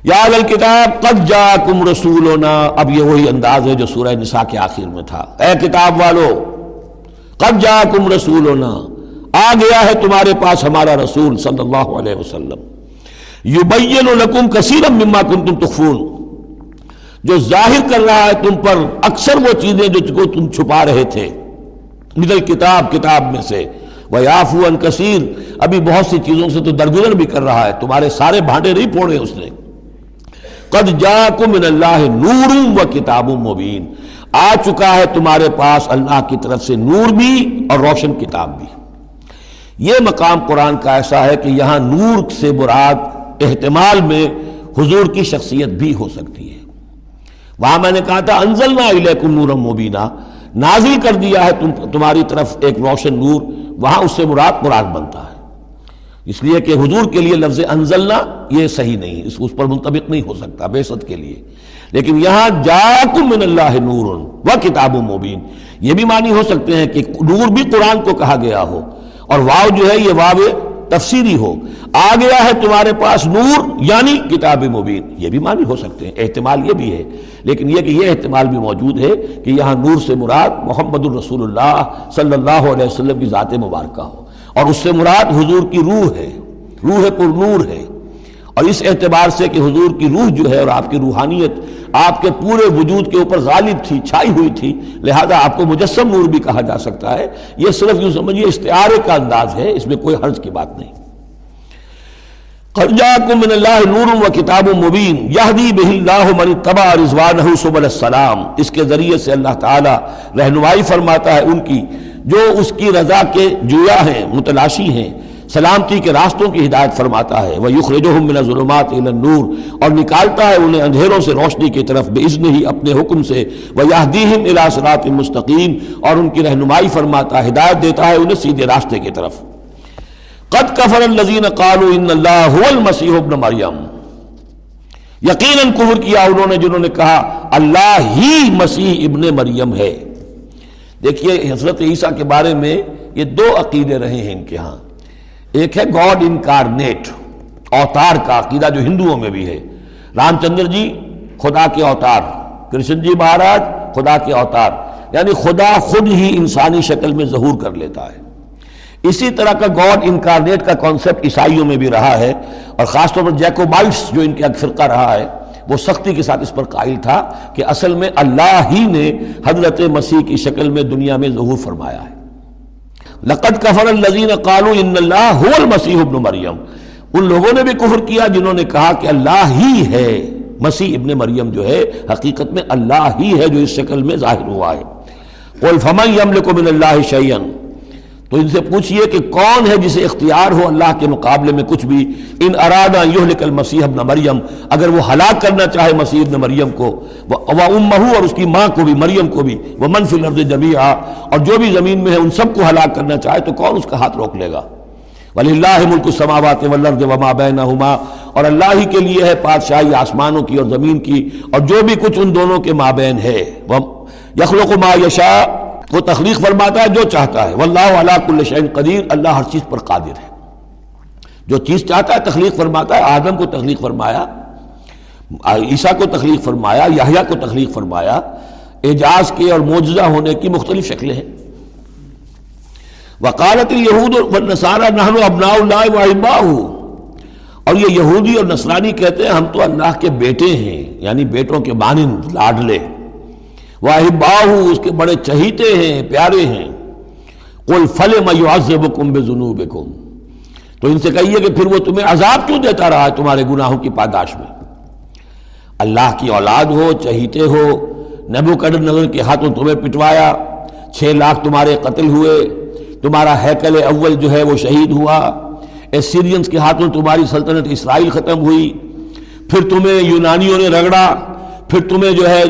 یا الکتاب قد جاءکم رسولنا۔ اب یہ وہی انداز ہے جو سورہ نساء کے آخر میں تھا۔ اے کتاب والو، قد جاءکم رسولنا۔ آ گیا ہے تمہارے پاس ہمارا رسول صلی اللہ علیہ وسلم۔ یبین لکم کثیرا مما کنتم تخفون۔ جو ظاہر کر رہا ہے تم پر، اکثر وہ چیزیں جو تم چھپا رہے تھے۔ مثل کتاب کتاب میں سے۔ وہ یافو ان کثیر ابھی بہت سی چیزوں سے تو درگزر بھی کر رہا ہے۔ تمہارے سارے بھانڈے نہیں پھوڑے اس نے۔ قد جاکم من اللہ نور و کتاب مبین آ چکا ہے تمہارے پاس اللہ کی طرف سے نور بھی اور روشن کتاب بھی۔ یہ مقام قرآن کا ایسا ہے کہ یہاں نور سے براد احتمال میں حضور کی شخصیت بھی ہو سکتی ہے۔ وہاں میں نے کہا تھا انزلنا الیکم نورم مبینہ نازل کر دیا ہے تم تمہاری طرف ایک روشن نور، وہاں اس سے مراد مراد بنتا ہے۔ اس لیے کہ حضور کے لیے لفظ انزلنا یہ صحیح نہیں، اس اس پر منطبق نہیں ہو سکتا، بے کے لیے۔ لیکن یہاں جاکم من اللہ نور و کتاب و مبین۔ یہ بھی معنی ہو سکتے ہیں کہ نور بھی قرآن کو کہا گیا ہو۔ اور واو جو ہے یہ واو تفسیری ہو۔ آ گیا ہے تمہارے پاس نور یعنی کتاب مبین۔ یہ بھی معنی ہو سکتے ہیں۔ احتمال یہ بھی ہے لیکن یہ کہ یہ احتمال بھی موجود ہے کہ یہاں نور سے مراد محمد الرسول اللہ صلی اللہ علیہ وسلم کی ذات مبارکہ ہو۔ اور اس سے مراد حضور کی روح ہے۔ روح پر نور ہے۔ اور اس اعتبار سے کہ حضور کی روح جو ہے اور آپ کی روحانیت آپ کے پورے وجود کے اوپر غالب تھی، چھائی ہوئی تھی، لہذا آپ کو مجسم نور بھی کہا جا سکتا ہے۔ یہ صرف یوں سمجھیے استعارے کا انداز ہے، اس میں کوئی حرج کی بات نہیں۔ من اللہ نور و کتاب مبین، یہدی بہ اللہ من تبا رضوانہ سبل السلام۔ اس کے ذریعے سے اللہ تعالی رہنمائی فرماتا ہے ان کی، جو اس کی رضا کے جویا ہیں، متلاشی ہیں، سلامتی کے راستوں کی ہدایت فرماتا ہے۔ وہ یخرجہم من ظلمات النور۔ اور نکالتا ہے انہیں اندھیروں سے روشنی کی طرف بے ہی اپنے حکم سے۔ وہ یہدیہم الى صراط مستقیم اور ان کی رہنمائی فرماتا ہے ہدایت دیتا ہے انہیں سیدھے راستے کی طرف۔ قد کفر الذین قالوا ان اللہ هو المسیح ابن مریم۔ یقیناً کفر کیا انہوں نے جنہوں نے کہا، اللہ ہی مسیح ابن مریم ہے۔ دیکھیے، حضرت عیسیٰ کے بارے میں یہ دو عقیدے رہے ہیں ان کے ہاں۔ ایک ہے گاڈ انکارنیٹ، اوتار کا عقیدہ جو ہندوؤں میں بھی ہے۔ رام چندر جی خدا کے اوتار۔ کرشن جی مہاراج، خدا کے اوتار۔ یعنی خدا خود ہی انسانی شکل میں ظہور کر لیتا ہے۔ اسی طرح کا گاڈ انکارنیٹ کا کانسیپٹ عیسائیوں میں بھی رہا ہے اور خاص طور پر جیکوبائٹس جو ان کا فرقہ رہا ہے، وہ سختی کے ساتھ اس پر قائل تھا کہ اصل میں اللہ ہی نے حضرت مسیح کی شکل میں دنیا میں ظہور فرمایا ہے۔ لقد کفر الذین قالوا ان اللہ هو المسیح ابن مریم۔ ان لوگوں نے بھی کفر کیا جنہوں نے کہا کہ اللہ ہی ہے۔ مسیح ابن مریم جو ہے، حقیقت میں اللہ ہی ہے جو اس شکل میں ظاہر ہوا ہے۔ قل فمن یملک من اللہ شیئا۔ تو ان سے پوچھئے کہ کون ہے جسے اختیار ہو اللہ کے مقابلے میں کچھ بھی؟ ان ارادہ یہلک المسیح ابن مریم، اگر وہ ہلاک کرنا چاہے مسیح ابن مریم کو، وہ امہو اور اس کی ماں کو بھی، مریم کو بھی وہ منفی لفظ جمیعہ اور جو بھی زمین میں ہے ان سب کو ہلاک کرنا چاہے تو کون اس کا ہاتھ روک لے گا؟ ولی اللہ ملک السماوات والارض وما بینہما اور اللہ ہی کے لیے ہے پادشاہی آسمانوں کی اور زمین کی، اور جو بھی کچھ ان دونوں کے مابین ہے۔ یخلق ما یشاء وہ تخلیق فرماتا ہے جو چاہتا ہے۔ واللہ علا کل شعین قدیر، اللہ ہر چیز پر قادر ہے۔ جو چیز چاہتا ہے تخلیق فرماتا ہے، آدم کو تخلیق فرمایا، عیسیٰ کو تخلیق فرمایا، یحییٰ کو تخلیق فرمایا۔ اعجاز کے اور معجزہ ہونے کی مختلف شکلیں ہیں۔ وکالت یہود نصارہ نہن ابنا اللہ واحبا اور یہ یہودی اور نصرانی کہتے ہیں، ہم تو اللہ کے بیٹے ہیں یعنی بیٹوں کے مانند، لاڈلے۔ واحب اس کے بڑے چہیتے ہیں، پیارے ہیں۔ کل فل میوز کم بے تو ان سے کہیے کہ پھر وہ تمہیں عذاب کیوں دیتا رہا ہے تمہارے گناہوں کی پاداش میں؟ اللہ کی اولاد ہو، چہیتے ہو نبو کڈر نظر کے ہاتھوں تمہیں پٹوایا، چھ لاکھ تمہارے قتل ہوئے، تمہارا ہیکل اول جو ہے وہ شہید ہوا، ایسیرینز کے ہاتھوں تمہاری سلطنت اسرائیل ختم ہوئی۔ پھر تمہیں یونانیوں نے رگڑا، پھر تمہیں جو ہے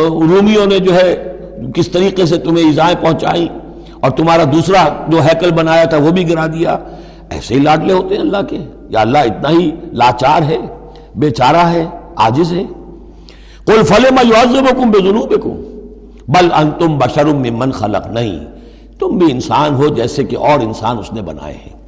رومیوں نے جو ہے کس طریقے سے تمہیں ایزائیں پہنچائی اور تمہارا دوسرا جو ہیکل بنایا تھا وہ بھی گرا دیا۔ ایسے ہی لاڈلے ہوتے ہیں اللہ کے۔ یا اللہ اتنا ہی لاچار ہے بے چارہ ہے آجز ہے۔ کل فلے میں یوزم بے جنوب بل ان تم بشرم میں من خلق نہیں تم بھی انسان ہو جیسے کہ اور انسان اس نے بنائے ہیں۔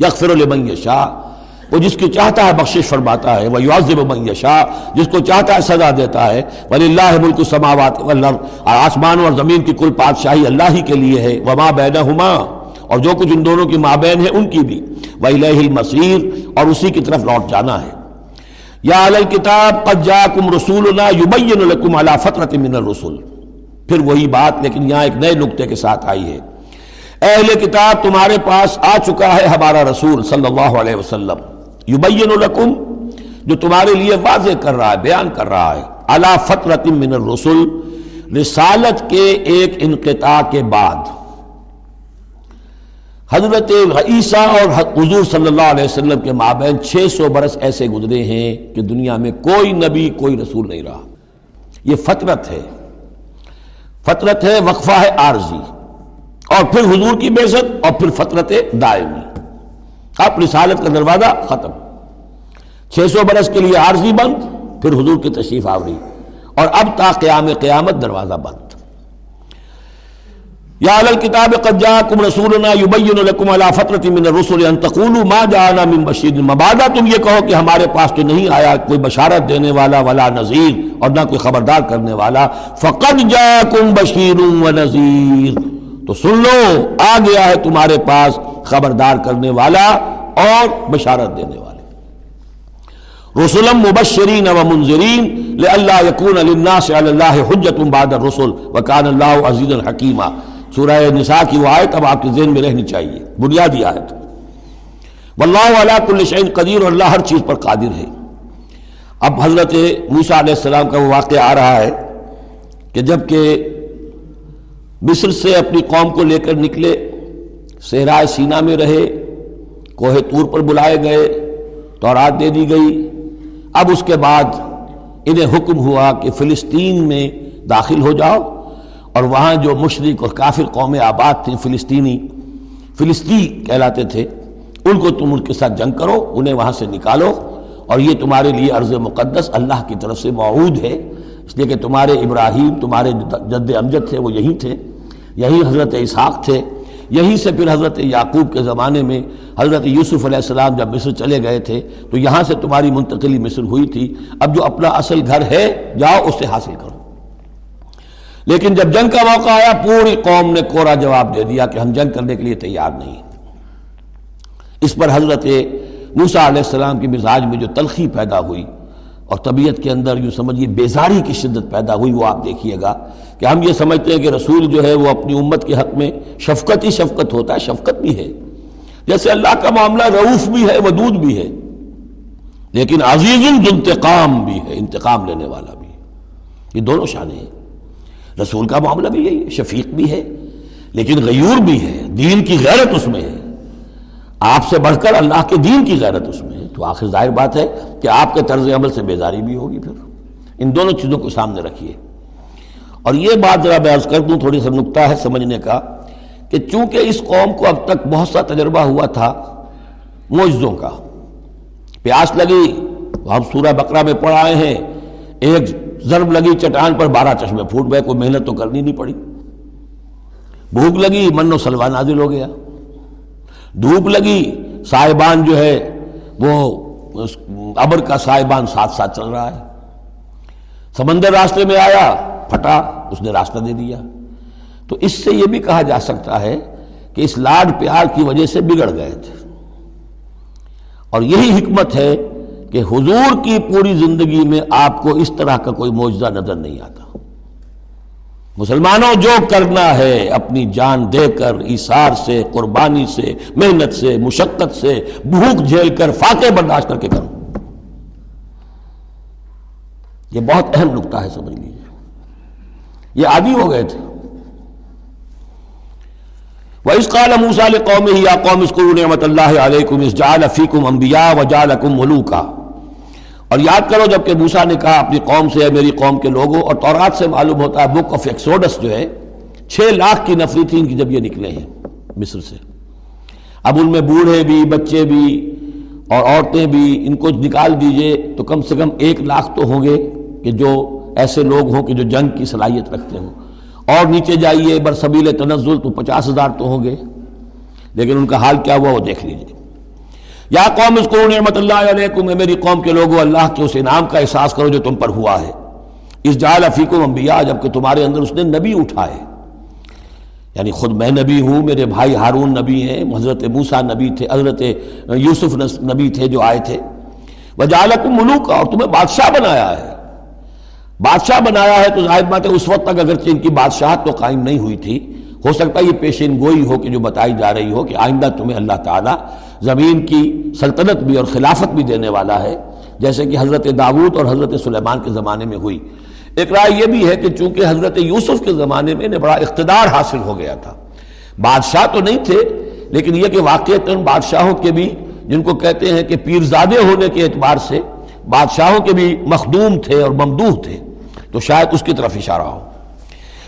یکفر لمن یشاء۔ وہ جس کی چاہتا ہے بخشش فرماتا ہے، وہ یعذب من یشاء، جس کو چاہتا ہے سزا دیتا ہے۔ ولی اللہ ملک السماوات والارض آسمان اور زمین کی کل پادشاہی اللہ ہی کے لیے ہے۔ وما بینہما اور جو کچھ ان دونوں کی مابین ہے ان کی بھی۔ وَإِلَيْهِ الْمَصِيرُ، اور اسی کی طرف لوٹ جانا ہے۔ یا علی الکتاب قد جاکم رسولنا یبین لکم علی فترت من الرسول پھر وہی بات لیکن یہاں ایک نئے نکتے کے ساتھ آئی ہے۔ اہل کتاب تمہارے پاس آ چکا ہے ہمارا رسول صلی اللہ علیہ وسلم۔ یبین لکم، جو تمہارے لیے واضح کر رہا ہے، بیان کر رہا ہے۔ علا فترت من الرسل، رسالت کے ایک انقطاع کے بعد۔ حضرت عیسیٰ اور حضور صلی اللہ علیہ وسلم کے مابین چھ سو برس ایسے گزرے ہیں کہ دنیا میں کوئی نبی، کوئی رسول نہیں رہا۔ یہ فطرت ہے۔ فطرت ہے وقفہ ہے عارضی۔ اور پھر حضور کی بےزت اور پھر فطرت دائمی اب رسالت کا دروازہ ختم۔ چھ سو برس کے لیے عارضی بند، پھر حضور کی تشریف آوری۔ اور اب تا قیام قیامت دروازہ بند۔ یا علی الکتاب قد جاءکم رسولنا یبین لکم علی فترت من الرسل ان تقولوا ما جاءنا من بشیر۔ مبادا تم یہ کہو کہ ہمارے پاس تو نہیں آیا کوئی بشارت دینے والا، ولا نذیر اور نہ کوئی خبردار کرنے والا۔ فقد جاءکم بشیر و نذیر۔ تو سن لو، آ گیا ہے تمہارے پاس خبردار کرنے والا اور بشارت دینے والے رسولم مبشرین و منذرین، لئلا یکون للناس علی اللہ حجت بعد الرسل وکان اللہ عزیز الحکیمہ سورہ نساء کی وہ آیت اب آپ کے ذہن میں رہنی چاہیے، بنیادی آیت۔ واللہ علا کل شعین قدیر اور اللہ ہر چیز پر قادر ہے۔ اب حضرت موسیٰ علیہ السلام کا وہ واقعہ آ رہا ہے کہ جبکہ مصر سے اپنی قوم کو لے کر نکلے، صحرائے سینا میں رہے، کوہ طور پر بلائے گئے، تورات دے دی گئی۔ اب اس کے بعد انہیں حکم ہوا کہ فلسطین میں داخل ہو جاؤ اور وہاں جو مشرق اور کافر قوم آباد تھیں، فلسطینی، فلسطی کہلاتے تھے، ان کو تم ان کے ساتھ جنگ کرو، انہیں وہاں سے نکالو اور یہ تمہارے لیے عرض مقدس اللہ کی طرف سے موعود ہے۔ اس لیے کہ تمہارے ابراہیم، تمہارے جد امجد تھے، وہ یہی تھے۔ یہی حضرت اسحاق تھے یہیں سے پھر حضرت یعقوب کے زمانے میں حضرت یوسف علیہ السلام جب مصر چلے گئے تھے، تو یہاں سے تمہاری منتقلی مصر ہوئی تھی۔ اب جو اپنا اصل گھر ہے، جاؤ اسے حاصل کرو۔ لیکن جب جنگ کا موقع آیا، پوری قوم نے کورا جواب دے دیا کہ ہم جنگ کرنے کے لیے تیار نہیں۔ اس پر حضرت موسا علیہ السلام کی مزاج میں جو تلخی پیدا ہوئی اور طبیعت کے اندر یوں سمجھیے بیزاری کی شدت پیدا ہوئی وہ آپ دیکھیے گا کہ ہم یہ سمجھتے ہیں کہ رسول جو ہے وہ اپنی امت کے حق میں شفقت ہی شفقت ہوتا ہے، شفقت بھی ہے۔ جیسے اللہ کا معاملہ رعوف بھی ہے، ودود بھی ہے، لیکن عزیز انتقام بھی ہے، انتقام لینے والا بھی یہ دونوں شانے ہیں۔ رسول کا معاملہ بھی یہی ہے، شفیق بھی ہے، لیکن غیور بھی ہے، دین کی غیرت اس میں ہے۔ آپ سے بڑھ کر اللہ کے دین کی غیرت اس میں ہے، تو آخر ظاہر بات ہے کہ آپ کے طرز عمل سے بیزاری بھی ہوگی پھر۔ ان دونوں چیزوں کو سامنے رکھیے۔ اور یہ بات ذرا میں عرض کر دوں، تھوڑی سا نقطہ ہے سمجھنے کا کہ چونکہ اس قوم کو اب تک بہت سا تجربہ ہوا تھا معجزوں کا، پیاس لگی ہم سورہ بقرہ میں پڑھائے ہیں، ایک ضرب لگی چٹان پر بارہ چشمے پھوٹ گئے، کوئی محنت تو کرنی نہیں پڑی۔ بھوک لگی، من و سلوا نازل ہو گیا۔ دھوپ لگی سائبان جو ہے وہ ابر کا سائبان ساتھ ساتھ چل رہا ہے۔ سمندر راستے میں آیا، پھٹا، اس نے راستہ دے دیا۔ تو اس سے یہ بھی کہا جا سکتا ہے کہ اس لاڈ پیار کی وجہ سے بگڑ گئے تھے۔ اور یہی حکمت ہے کہ حضور کی پوری زندگی میں آپ کو اس طرح کا کوئی معجزہ نظر نہیں آتا۔ مسلمانوں، جو کرنا ہے اپنی جان دے کر ایسار سے، قربانی سے، محنت سے، مشقت سے، بھوک جھیل کر، فاقے برداشت کر کے کرو۔ یہ بہت اہم نقطہ ہے، سمجھ لیجیے یہ عادی ہو گئے تھے۔ وَإِسْ قَالَ مُوسَى لِقَوْمِهِ، يَا قَوْمِ اسْكُرُوا نِعْمَةَ اللَّهِ عَلَيْكُمْ إِذْ جَعَلَ فِيكُمْ أَنْبِيَاءَ وَجَعَلَكُمْ مُلُوكًا اور یاد کرو جبکہ موسیٰ نے کہا، اپنی قوم سے میری قوم کے لوگوں، اور تورات سے معلوم ہوتا ہے، بک آف ایکسوڈس جو ہے، چھ لاکھ کی نفری تھی ان کی جب یہ نکلے ہیں مصر سے۔ اب ان میں بوڑھے بھی، بچے بھی، اور عورتیں بھی، ان کو نکال دیجیے، تو کم سے کم ایک لاکھ تو ہوں گے کہ جو ایسے لوگ ہوں کہ جو جنگ کی صلاحیت رکھتے ہوں۔ اور نیچے جائیے، برسبیل تنزل تو پچاس ہزار تو ہوں گے۔ لیکن ان کا حال کیا ہوا وہ دیکھ لیجیے یا قوم اس کو نعمت اللہ علیکم میری قوم کے لوگوں، اللہ کے اس انعام کا احساس کرو جو تم پر ہوا ہے۔ اس جال افیق انبیاء جبکہ تمہارے اندر اس نے نبی اٹھائے یعنی خود میں نبی ہوں، میرے بھائی ہارون نبی ہیں، حضرت موسا نبی تھے، حضرت یوسف نبی تھے جو آئے تھے۔ وہ جالکم ملوک اور تمہیں بادشاہ بنایا ہے۔ بادشاہ بنایا ہے تو ظاہر بات ہے، اس وقت تک اگرچہ ان کی بادشاہت تو قائم نہیں ہوئی تھی ہو سکتا ہے یہ پیشین گوئی ہو کہ جو بتائی جا رہی ہو کہ آئندہ تمہیں اللہ تعالیٰ زمین کی سلطنت بھی اور خلافت بھی دینے والا ہے، جیسے کہ حضرت داود اور حضرت سلیمان کے زمانے میں ہوئی۔ ایک رائے یہ بھی ہے کہ چونکہ حضرت یوسف کے زمانے میں انہیں بڑا اقتدار حاصل ہو گیا تھا۔ بادشاہ تو نہیں تھے، لیکن یہ کہ واقع بادشاہوں کے بھی جن کو کہتے ہیں کہ پیرزادے ہونے کے اعتبار سے بادشاہوں کے بھی مخدوم تھے اور ممدوح تھے۔ تو شاید اس کی طرف اشارہ ہو۔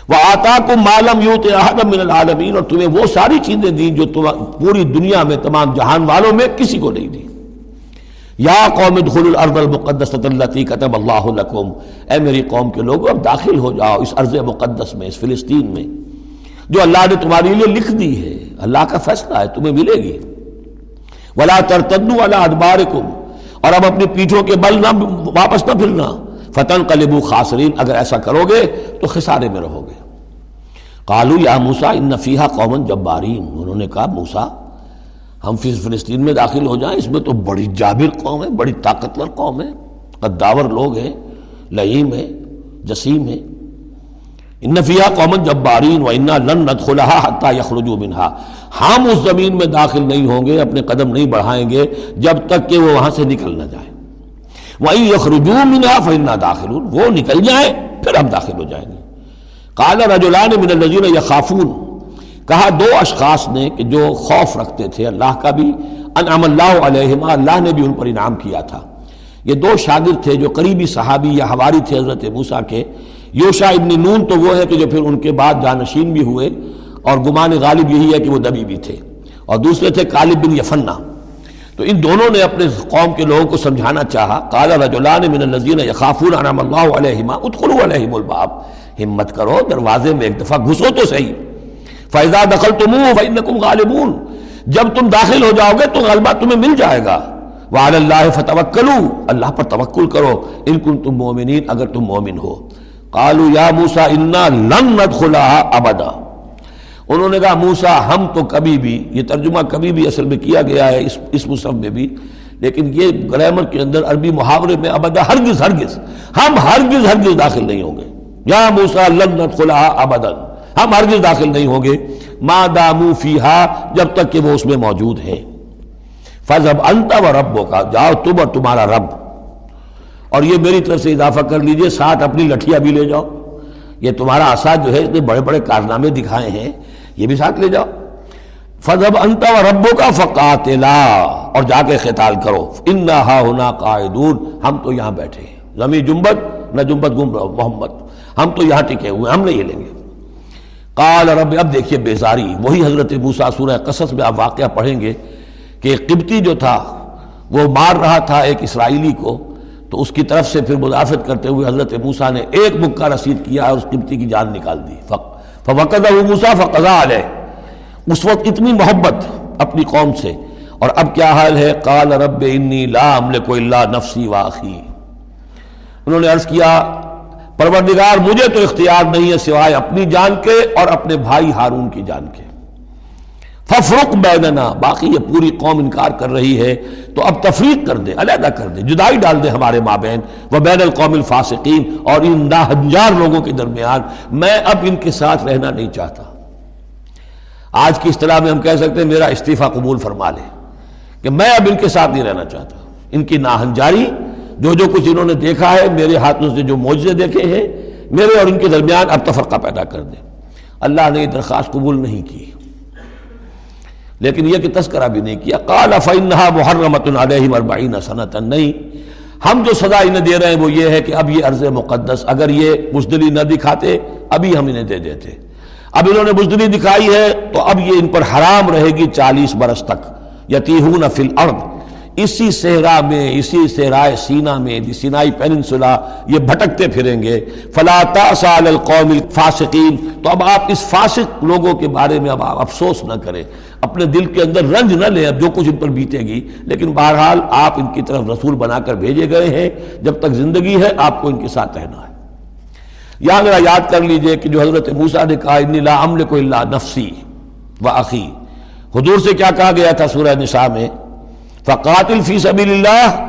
وہ آتا کو مالم یوت من العالمین اور تمہیں وہ ساری چیزیں دیں جو پوری دنیا میں تمام جہان والوں میں کسی کو نہیں دی یا قوم دخل الارض المقدس التي كتب اللہ لكم۔ اے میری قوم کے لوگوں، اب داخل ہو جاؤ اس ارض مقدس میں، اس فلسطین میں۔ جو اللہ نے تمہارے لیے لکھ دی ہے۔ اللہ کا فیصلہ ہے، تمہیں ملے گی۔ ولا ترتدوا على ادباركم اور اب اپنی پیٹھوں کے بل نہ، واپس نہ پھرنا۔ فتن قلبو خاصرین اگر ایسا کرو گے تو خسارے میں رہو گے۔ کالو یا موسا ان نفیحہ قومن جبارین انہوں نے کہا موسا ہم فلسطین میں داخل ہو جائیں، اس میں تو بڑی جابر قوم ہے، بڑی طاقتور قوم ہے، قداور لوگ ہیں لہیم ہے جسیم ہے ان نفیہ قومن جبارین و انا لن ندخلها حتى يخرجوا منها۔ ہم اس زمین میں داخل نہیں ہوں گے، اپنے قدم نہیں بڑھائیں گے، جب تک کہ وہ وہاں سے نکل نہ جائے وہی یخرجو منا فنا داخل وہ نکل جائیں، پھر ہم داخل ہو جائیں گے۔ کالا رجولان من النظین یخافون کہا، دو اشخاص نے کہ جو خوف رکھتے تھے اللہ کا بھی انعام اللہ علیہما، اللہ نے بھی ان پر انعام کیا تھا۔ یہ دو شاگرد تھے جو قریبی صحابی یا ہواری تھے حضرت موسیٰ کے۔ یوشا ابن نون تو وہ ہے کہ جو پھر ان کے بعد جانشین بھی ہوئے۔ اور گمان غالب یہی ہے کہ وہ دبی بھی تھے۔ اور دوسرے تھے کالب بن یفنا تو ان دونوں نے اپنے قوم کے لوگوں کو سمجھانا چاہا۔ کالا رجولان من النزین یخافون انعام اللہ علیہما ادخلوا علیہم الباب۔ ہمت کرو، دروازے میں ایک دفعہ گھسو تو صحیح۔ فیضا دخل تم فإنکم غالبون۔ جب تم داخل ہو جاؤ گے تو غلبہ تمہیں مل جائے گا۔ وعلى اللہ فتوکلوا اللہ پر توکل کرو۔ ان کنتم مومنین اگر تم مومن ہو۔ قالوا یا موسیٰ انا لن ندخلها ابدا انہوں نے کہا موسا ہم تو کبھی بھی یہ ترجمہ کبھی بھی اصل میں کیا گیا ہے اس اس مصحف میں بھی، لیکن یہ گرامر کے اندر عربی محاورے میں ابدا ہرگز ہرگز، ہم ہرگز ہرگز داخل نہیں ہوں گے۔ یا موسا لنت خلا ابدا۔ ہم ہرگز داخل نہیں ہوں گے۔ ما دامو فیہا جب تک کہ وہ اس میں موجود ہیں۔ فضب انت و ربوں کا جاؤ تم اور تمہارا رب۔ اور یہ میری طرف سے اضافہ کر لیجیے، ساتھ اپنی لٹھیا بھی لے جاؤ۔ یہ تمہارا آساد جو ہے اس نے بڑے بڑے کارنامے دکھائے ہیں۔ یہ بھی ساتھ لے جاؤ۔ فضب انتا و ربو کا فقاتلا۔ اور جا کے خطال کرو۔ انا ہونا قائدون ہم تو یہاں بیٹھے ہیں۔ زمین جنبت، نہ جنبت گم رہو محمد۔ ہم تو یہاں ٹکے ہوئے ہم نہیں لیں گے۔ قال رب، اب دیکھیے بیزاری۔ وہی حضرت موسا سورہ قصص میں آپ واقعہ پڑھیں گے کہ قبطی جو تھا، وہ مار رہا تھا ایک اسرائیلی کو۔ تو اس کی طرف سے پھر مدافعت کرتے ہوئے حضرت موسا نے ایک مکہ رسید کیا اور اس قبطی کی جان نکال دی۔ فق فوقت موسا فقضا علیہ۔ اس وقت اتنی محبت اپنی قوم سے۔ اور اب کیا حال ہے؟ قال رب انی لا املک الا نفسی واخی انہوں نے عرض کیا، پروردگار مجھے تو اختیار نہیں ہے سوائے اپنی جان کے اور اپنے بھائی ہارون کی جان کے۔ ففرق بیننا باقی یہ پوری قوم انکار کر رہی ہے، تو اب تفریق کر دے، علیحدہ کر دے، جدائی ڈال دے ہمارے ماں بہن وہ بین القوم الفاسقین اور ان ہزار لوگوں کے درمیان میں اب ان کے ساتھ رہنا نہیں چاہتا۔ آج کی اصطلاح میں ہم کہہ سکتے ہیں، میرا استعفیٰ قبول فرما لے، کہ میں اب ان کے ساتھ نہیں رہنا چاہتا۔ ان کی ناہنجاری، جو جو کچھ انہوں نے دیکھا ہے، میرے ہاتھوں سے جو موجے دیکھے ہیں، میرے اور ان کے درمیان اب تفرقہ پیدا کر دے۔ اللہ نے یہ درخواست قبول نہیں کی۔ لیکن یہ کہ تذکرہ بھی نہیں کیا۔ قال فنحا محرمت علیہ مربعین صنعت نہیں، ہم جو سزا انہیں دے رہے ہیں وہ یہ ہے کہ اب یہ عرض مقدس، اگر یہ بزدلی نہ دکھاتے، ابھی ہم انہیں دے دیتے۔ اب انہوں نے بزدلی دکھائی ہے تو اب یہ ان پر حرام رہے گی چالیس برس تک۔ یتیہون فی الارض۔ اسی صحرا میں، اسی صحرائے سینا میں یعنی سینائی پیننسولا، یہ بھٹکتے پھریں گے۔ فلا تاسال القوم الفاسقین۔ تو اب آپ اس فاسق لوگوں کے بارے میں اب آپ افسوس نہ کریں۔ اپنے دل کے اندر رنج نہ لیں اب جو کچھ ان پر بیتے گی۔ لیکن بہرحال آپ ان کی طرف رسول بنا کر بھیجے گئے ہیں۔ جب تک زندگی ہے، آپ کو ان کے ساتھ رہنا ہے۔ یہاں ذرا یاد کر لیجیے کہ جو حضرت موسیٰ نے کہا، انی لا عمل کو اللہ نفسی و عقی حضور سے کیا کہا گیا تھا سورہ نساء میں؟ فقاتل فی سبیل اللہ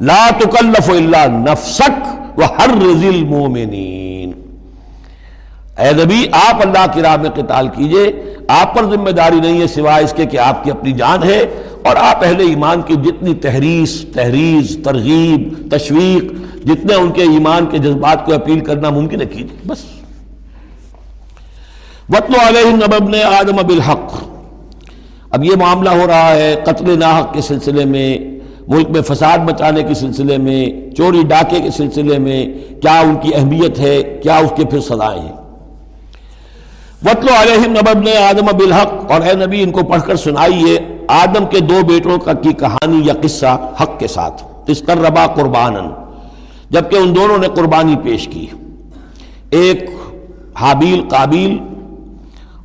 لا تکلف الا نفسک و ہر رزل مومنین اے نبی، آپ اللہ کی راہ میں قتال کیجیے، آپ پر ذمہ داری نہیں ہے سوائے اس کے کہ آپ کی اپنی جان ہے، اور آپ اہل ایمان کی جتنی تحریس، تحریز، ترغیب، تشویق، جتنے ان کے ایمان کے جذبات کو اپیل کرنا ممکن ہے کیجیے بس۔ وطل علیہ نبب نے آدم بالحق۔ اب یہ معاملہ ہو رہا ہے قتل ناحق کے سلسلے میں، ملک میں فساد بچانے کے سلسلے میں، چوری ڈاکے کے سلسلے میں، کیا ان کی اہمیت ہے، کیا اس کے پھر سزائیں ہیں؟ وطل علیہ نبب نے آدم بالحق۔ اور اے نبی، ان کو پڑھ کر سنائیے، آدم کے دو بیٹوں کا کی کہانی یا قصہ حق کے ساتھ۔ اس کر ربا قربان جبکہ ان دونوں نے قربانی پیش کی۔ ایک حابیل قابیل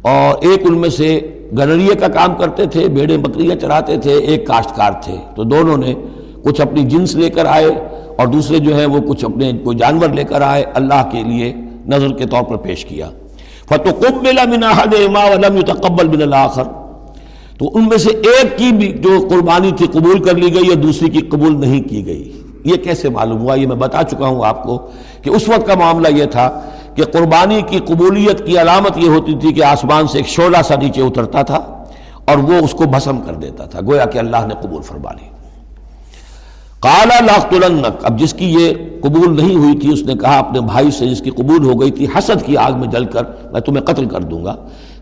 اور ایک ان میں سے گنریے کا کام کرتے تھے، بیڑے بکریاں چراتے تھے، ایک کاشتکار تھے۔ تو دونوں نے کچھ اپنی جنس لے کر آئے اور دوسرے جو ہیں وہ کچھ اپنے کوئی جانور لے کر آئے، اللہ کے لیے نظر کے طور پر پیش کیا۔ فتقبل من احدهما ولم يتقبل من الاخر تو ان میں سے ایک کی بھی جو قربانی تھی قبول کر لی گئی اور دوسری کی قبول نہیں کی گئی. یہ کیسے معلوم ہوا؟ یہ میں بتا چکا ہوں آپ کو کہ اس وقت کا معاملہ یہ تھا کہ قربانی کی قبولیت کی علامت یہ ہوتی تھی کہ آسمان سے ایک شعلہ سا نیچے اترتا تھا اور وہ اس کو بھسم کر دیتا تھا، گویا کہ اللہ نے قبول فرما لی۔ کالا لاخت اب جس کی یہ قبول نہیں ہوئی تھی، اس نے کہا اپنے بھائی سے جس کی قبول ہو گئی تھی، حسد کی آگ میں جل کر میں تمہیں قتل کر دوں گا۔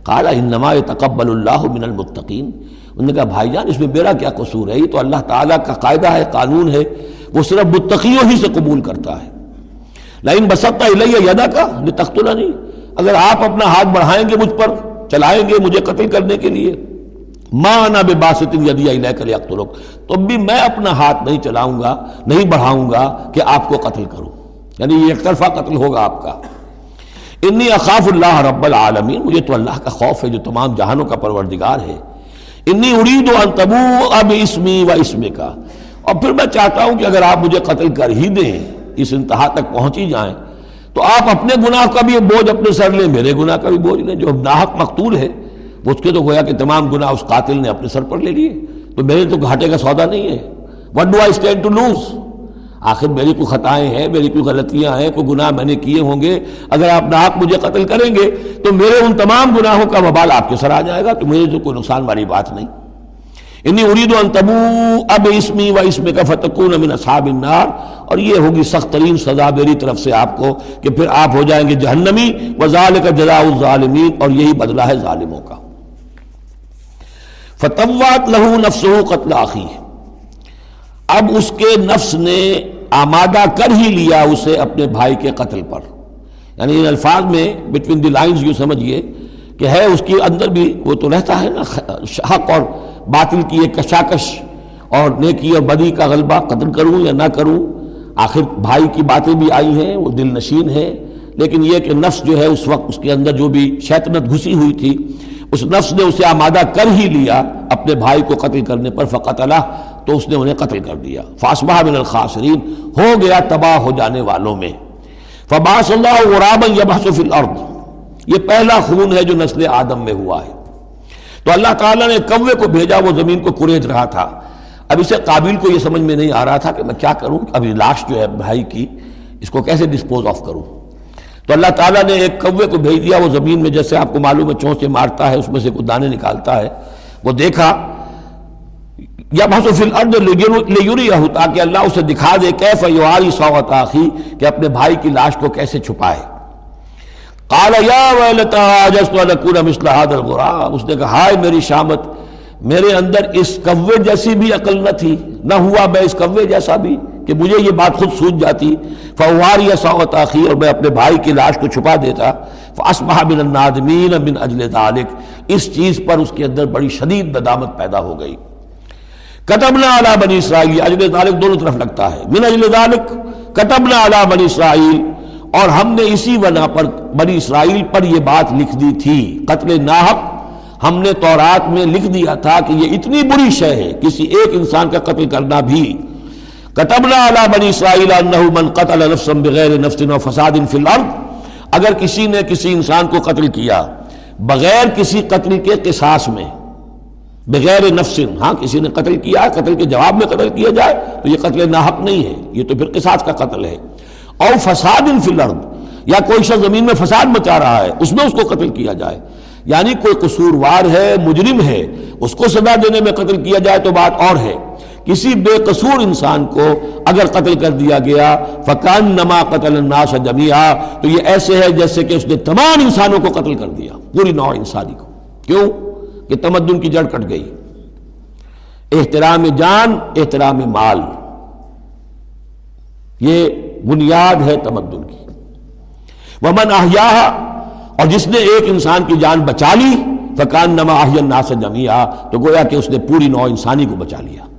کالا انما تقبل اللہ من المتقین۔ انہوں نے کہا، بھائی جان، اس میں میرا کیا قصور ہے؟ یہ تو اللہ تعالیٰ کا قاعدہ ہے، قانون ہے۔ وہ صرف متقیوں ہی سے قبول کرتا ہے۔ لیکن بسکتا الیہ یدا کا یہ تختلا نہیں اگر آپ اپنا ہاتھ بڑھائیں گے مجھ پر، چلائیں گے مجھے قتل کرنے کے لیے۔ ماں نہ بے باسط یدی لے کر تو بھی میں اپنا ہاتھ نہیں چلاؤں گا، نہیں بڑھاؤں گا کہ آپ کو قتل کروں۔ یعنی یہ ایک طرفہ قتل ہوگا آپ کا۔ انی اخاف اللہ رب العالمین، مجھے تو اللہ کا خوف ہے، جو تمام جہانوں کا پروردگار ہے۔ انی ارید و انتبو اب اسمی و اسم کا اور پھر میں چاہتا ہوں کہ اگر آپ مجھے قتل کر ہی دیں، اس انتہا تک پہنچی جائیں، تو آپ اپنے گناہ کا بھی بوجھ اپنے سر لیں، میرے گناہ کا بھی بوجھ لیں، جو ناحق مقتول ہے۔ اس کے تو گویا کہ تمام گناہ اس قاتل نے اپنے سر پر لے لیے۔ تو میرے تو گھاٹے کا سودا نہیں ہے۔ What do I stand to lose آخر میری کوئی خطائیں ہیں، میری کوئی غلطیاں ہیں، کوئی گناہ میں نے کیے ہوں گے۔ اگر آپ ناحق مجھے قتل کریں گے، تو میرے ان تمام گناہوں کا وبال آپ کے سر آ جائے گا۔ تو میرے تو کوئی نقصان والی بات نہیں۔ انی ارید ان تبو اب اسمی و اسم کا فتقون من اصحاب النار۔ اور یہ ہوگی سخت ترین سزا میری طرف سے آپ کو کہ پھر آپ ہو جائیں گے جہنمی۔ وزال کا جزا الظالمین۔ اور یہی بدلہ ہے ظالموں کا۔ فتوات لہو نفس قتل آخی۔ اب اس کے نفس نے آمادہ کر ہی لیا اسے اپنے بھائی کے قتل پر۔ یعنی ان الفاظ میں بٹوین دی لائنز یوں سمجھئے کہ ہے اس کے اندر بھی وہ تو رہتا ہے نا حق اور باطل کی ایک کشاکش۔ اور نیکی اور بدی کا غلبہ قتل کروں یا نہ کروں، آخر بھائی کی باتیں بھی آئی ہیں، وہ دل نشین ہے لیکن یہ کہ نفس جو ہے اس وقت اس کے اندر جو بھی شیطنت گھسی ہوئی تھی اس نفس نے اسے آمادہ کر ہی لیا، اپنے بھائی کو قتل کرنے پر فقط اللہ، تو اس نے انہیں قتل کر دیا۔ فاسبہ من الخاسرین، ہو گیا تباہ ہو جانے والوں میں۔ فباس اللہ غرابا یبحث فی الارض۔ یہ پہلا خون ہے جو نسل آدم میں ہوا ہے۔ تو اللہ تعالیٰ نے کوے کو بھیجا، وہ زمین کو کریج رہا تھا۔ اب اسے قابل کو یہ سمجھ میں نہیں آ رہا تھا کہ میں کیا کروں۔ اب یہ لاش جو ہے بھائی کی، اس کو کیسے ڈسپوز آف کروں؟ تو اللہ تعالیٰ نے ایک کوے کو بھیج دیا، وہ زمین میں جیسے آپ کو معلوم ہے چونچے مارتا ہے، اس میں سے کچھ دانے نکالتا ہے۔ وہ دیکھا یا الارض بحث تاکہ اللہ اسے دکھا دے، کیف یواری سوت آخی، کہ اپنے بھائی کی لاش کو کیسے چھپائے۔ قال، یا ویلتا عجزت ان اکون مثل هذا الغراب۔ اس نے کہا، ہائے میری شامت، میرے اندر اس کوے جیسی بھی عقل نہ تھی، نہ ہوا میں اس کوے جیسا بھی۔ کہ مجھے یہ بات خود سوچ جاتی فوار یا ساوت آخی اور میں اپنے بھائی کی لاش کو چھپا دیتا فاسبح من النادمین من اجل ذلك اس چیز پر اس کے اندر بڑی شدید ندامت پیدا ہو گئی۔ کتبنا علی بنی اسرائیل، اجل ذالک دونوں طرف لگتا ہے۔ من اجل ذالک کتبنا علی بنی اسرائیل، اور ہم نے اسی وجہ پر بنی اسرائیل پر یہ بات لکھ دی تھی، قتل ناحق۔ ہم نے تورات میں لکھ دیا تھا کہ یہ اتنی بری شے ہے، کسی ایک انسان کا قتل کرنا بھی۔ کتبنا علی بنی اسرائیل انہو من قتل نفسا بغیر نفس و فساد فی الارض اگر کسی نے کسی انسان کو قتل کیا بغیر کسی قتل کے قصاص میں، بغیر نفس ہاں کسی نے قتل کیا، قتل کے جواب میں قتل کیا جائے، تو یہ قتل ناحق نہیں ہے، یہ تو پھر قصاص کا قتل ہے۔ اور فساد فی الارض یا کوئی شخص زمین میں فساد مچا رہا ہے، اس میں اس کو قتل کیا جائے۔ یعنی کوئی قصوروار ہے، مجرم ہے، اس کو سزا دینے میں قتل کیا جائے تو بات اور ہے۔ کسی بے قصور انسان کو اگر قتل کر دیا گیا فکان نما قتل الناس جمیا تو یہ ایسے ہے جیسے کہ اس نے تمام انسانوں کو قتل کر دیا، پوری نو انسانی کو۔ کیوں؟ کہ تمدن کی جڑ کٹ گئی۔ احترام جان، احترام مال۔ یہ بنیاد ہے تمدن کی۔ ومن احیا اور جس نے ایک انسان کی جان بچا لی فکان نما احین ناس جمیا تو گویا کہ اس نے پوری نو انسانی کو بچا لیا۔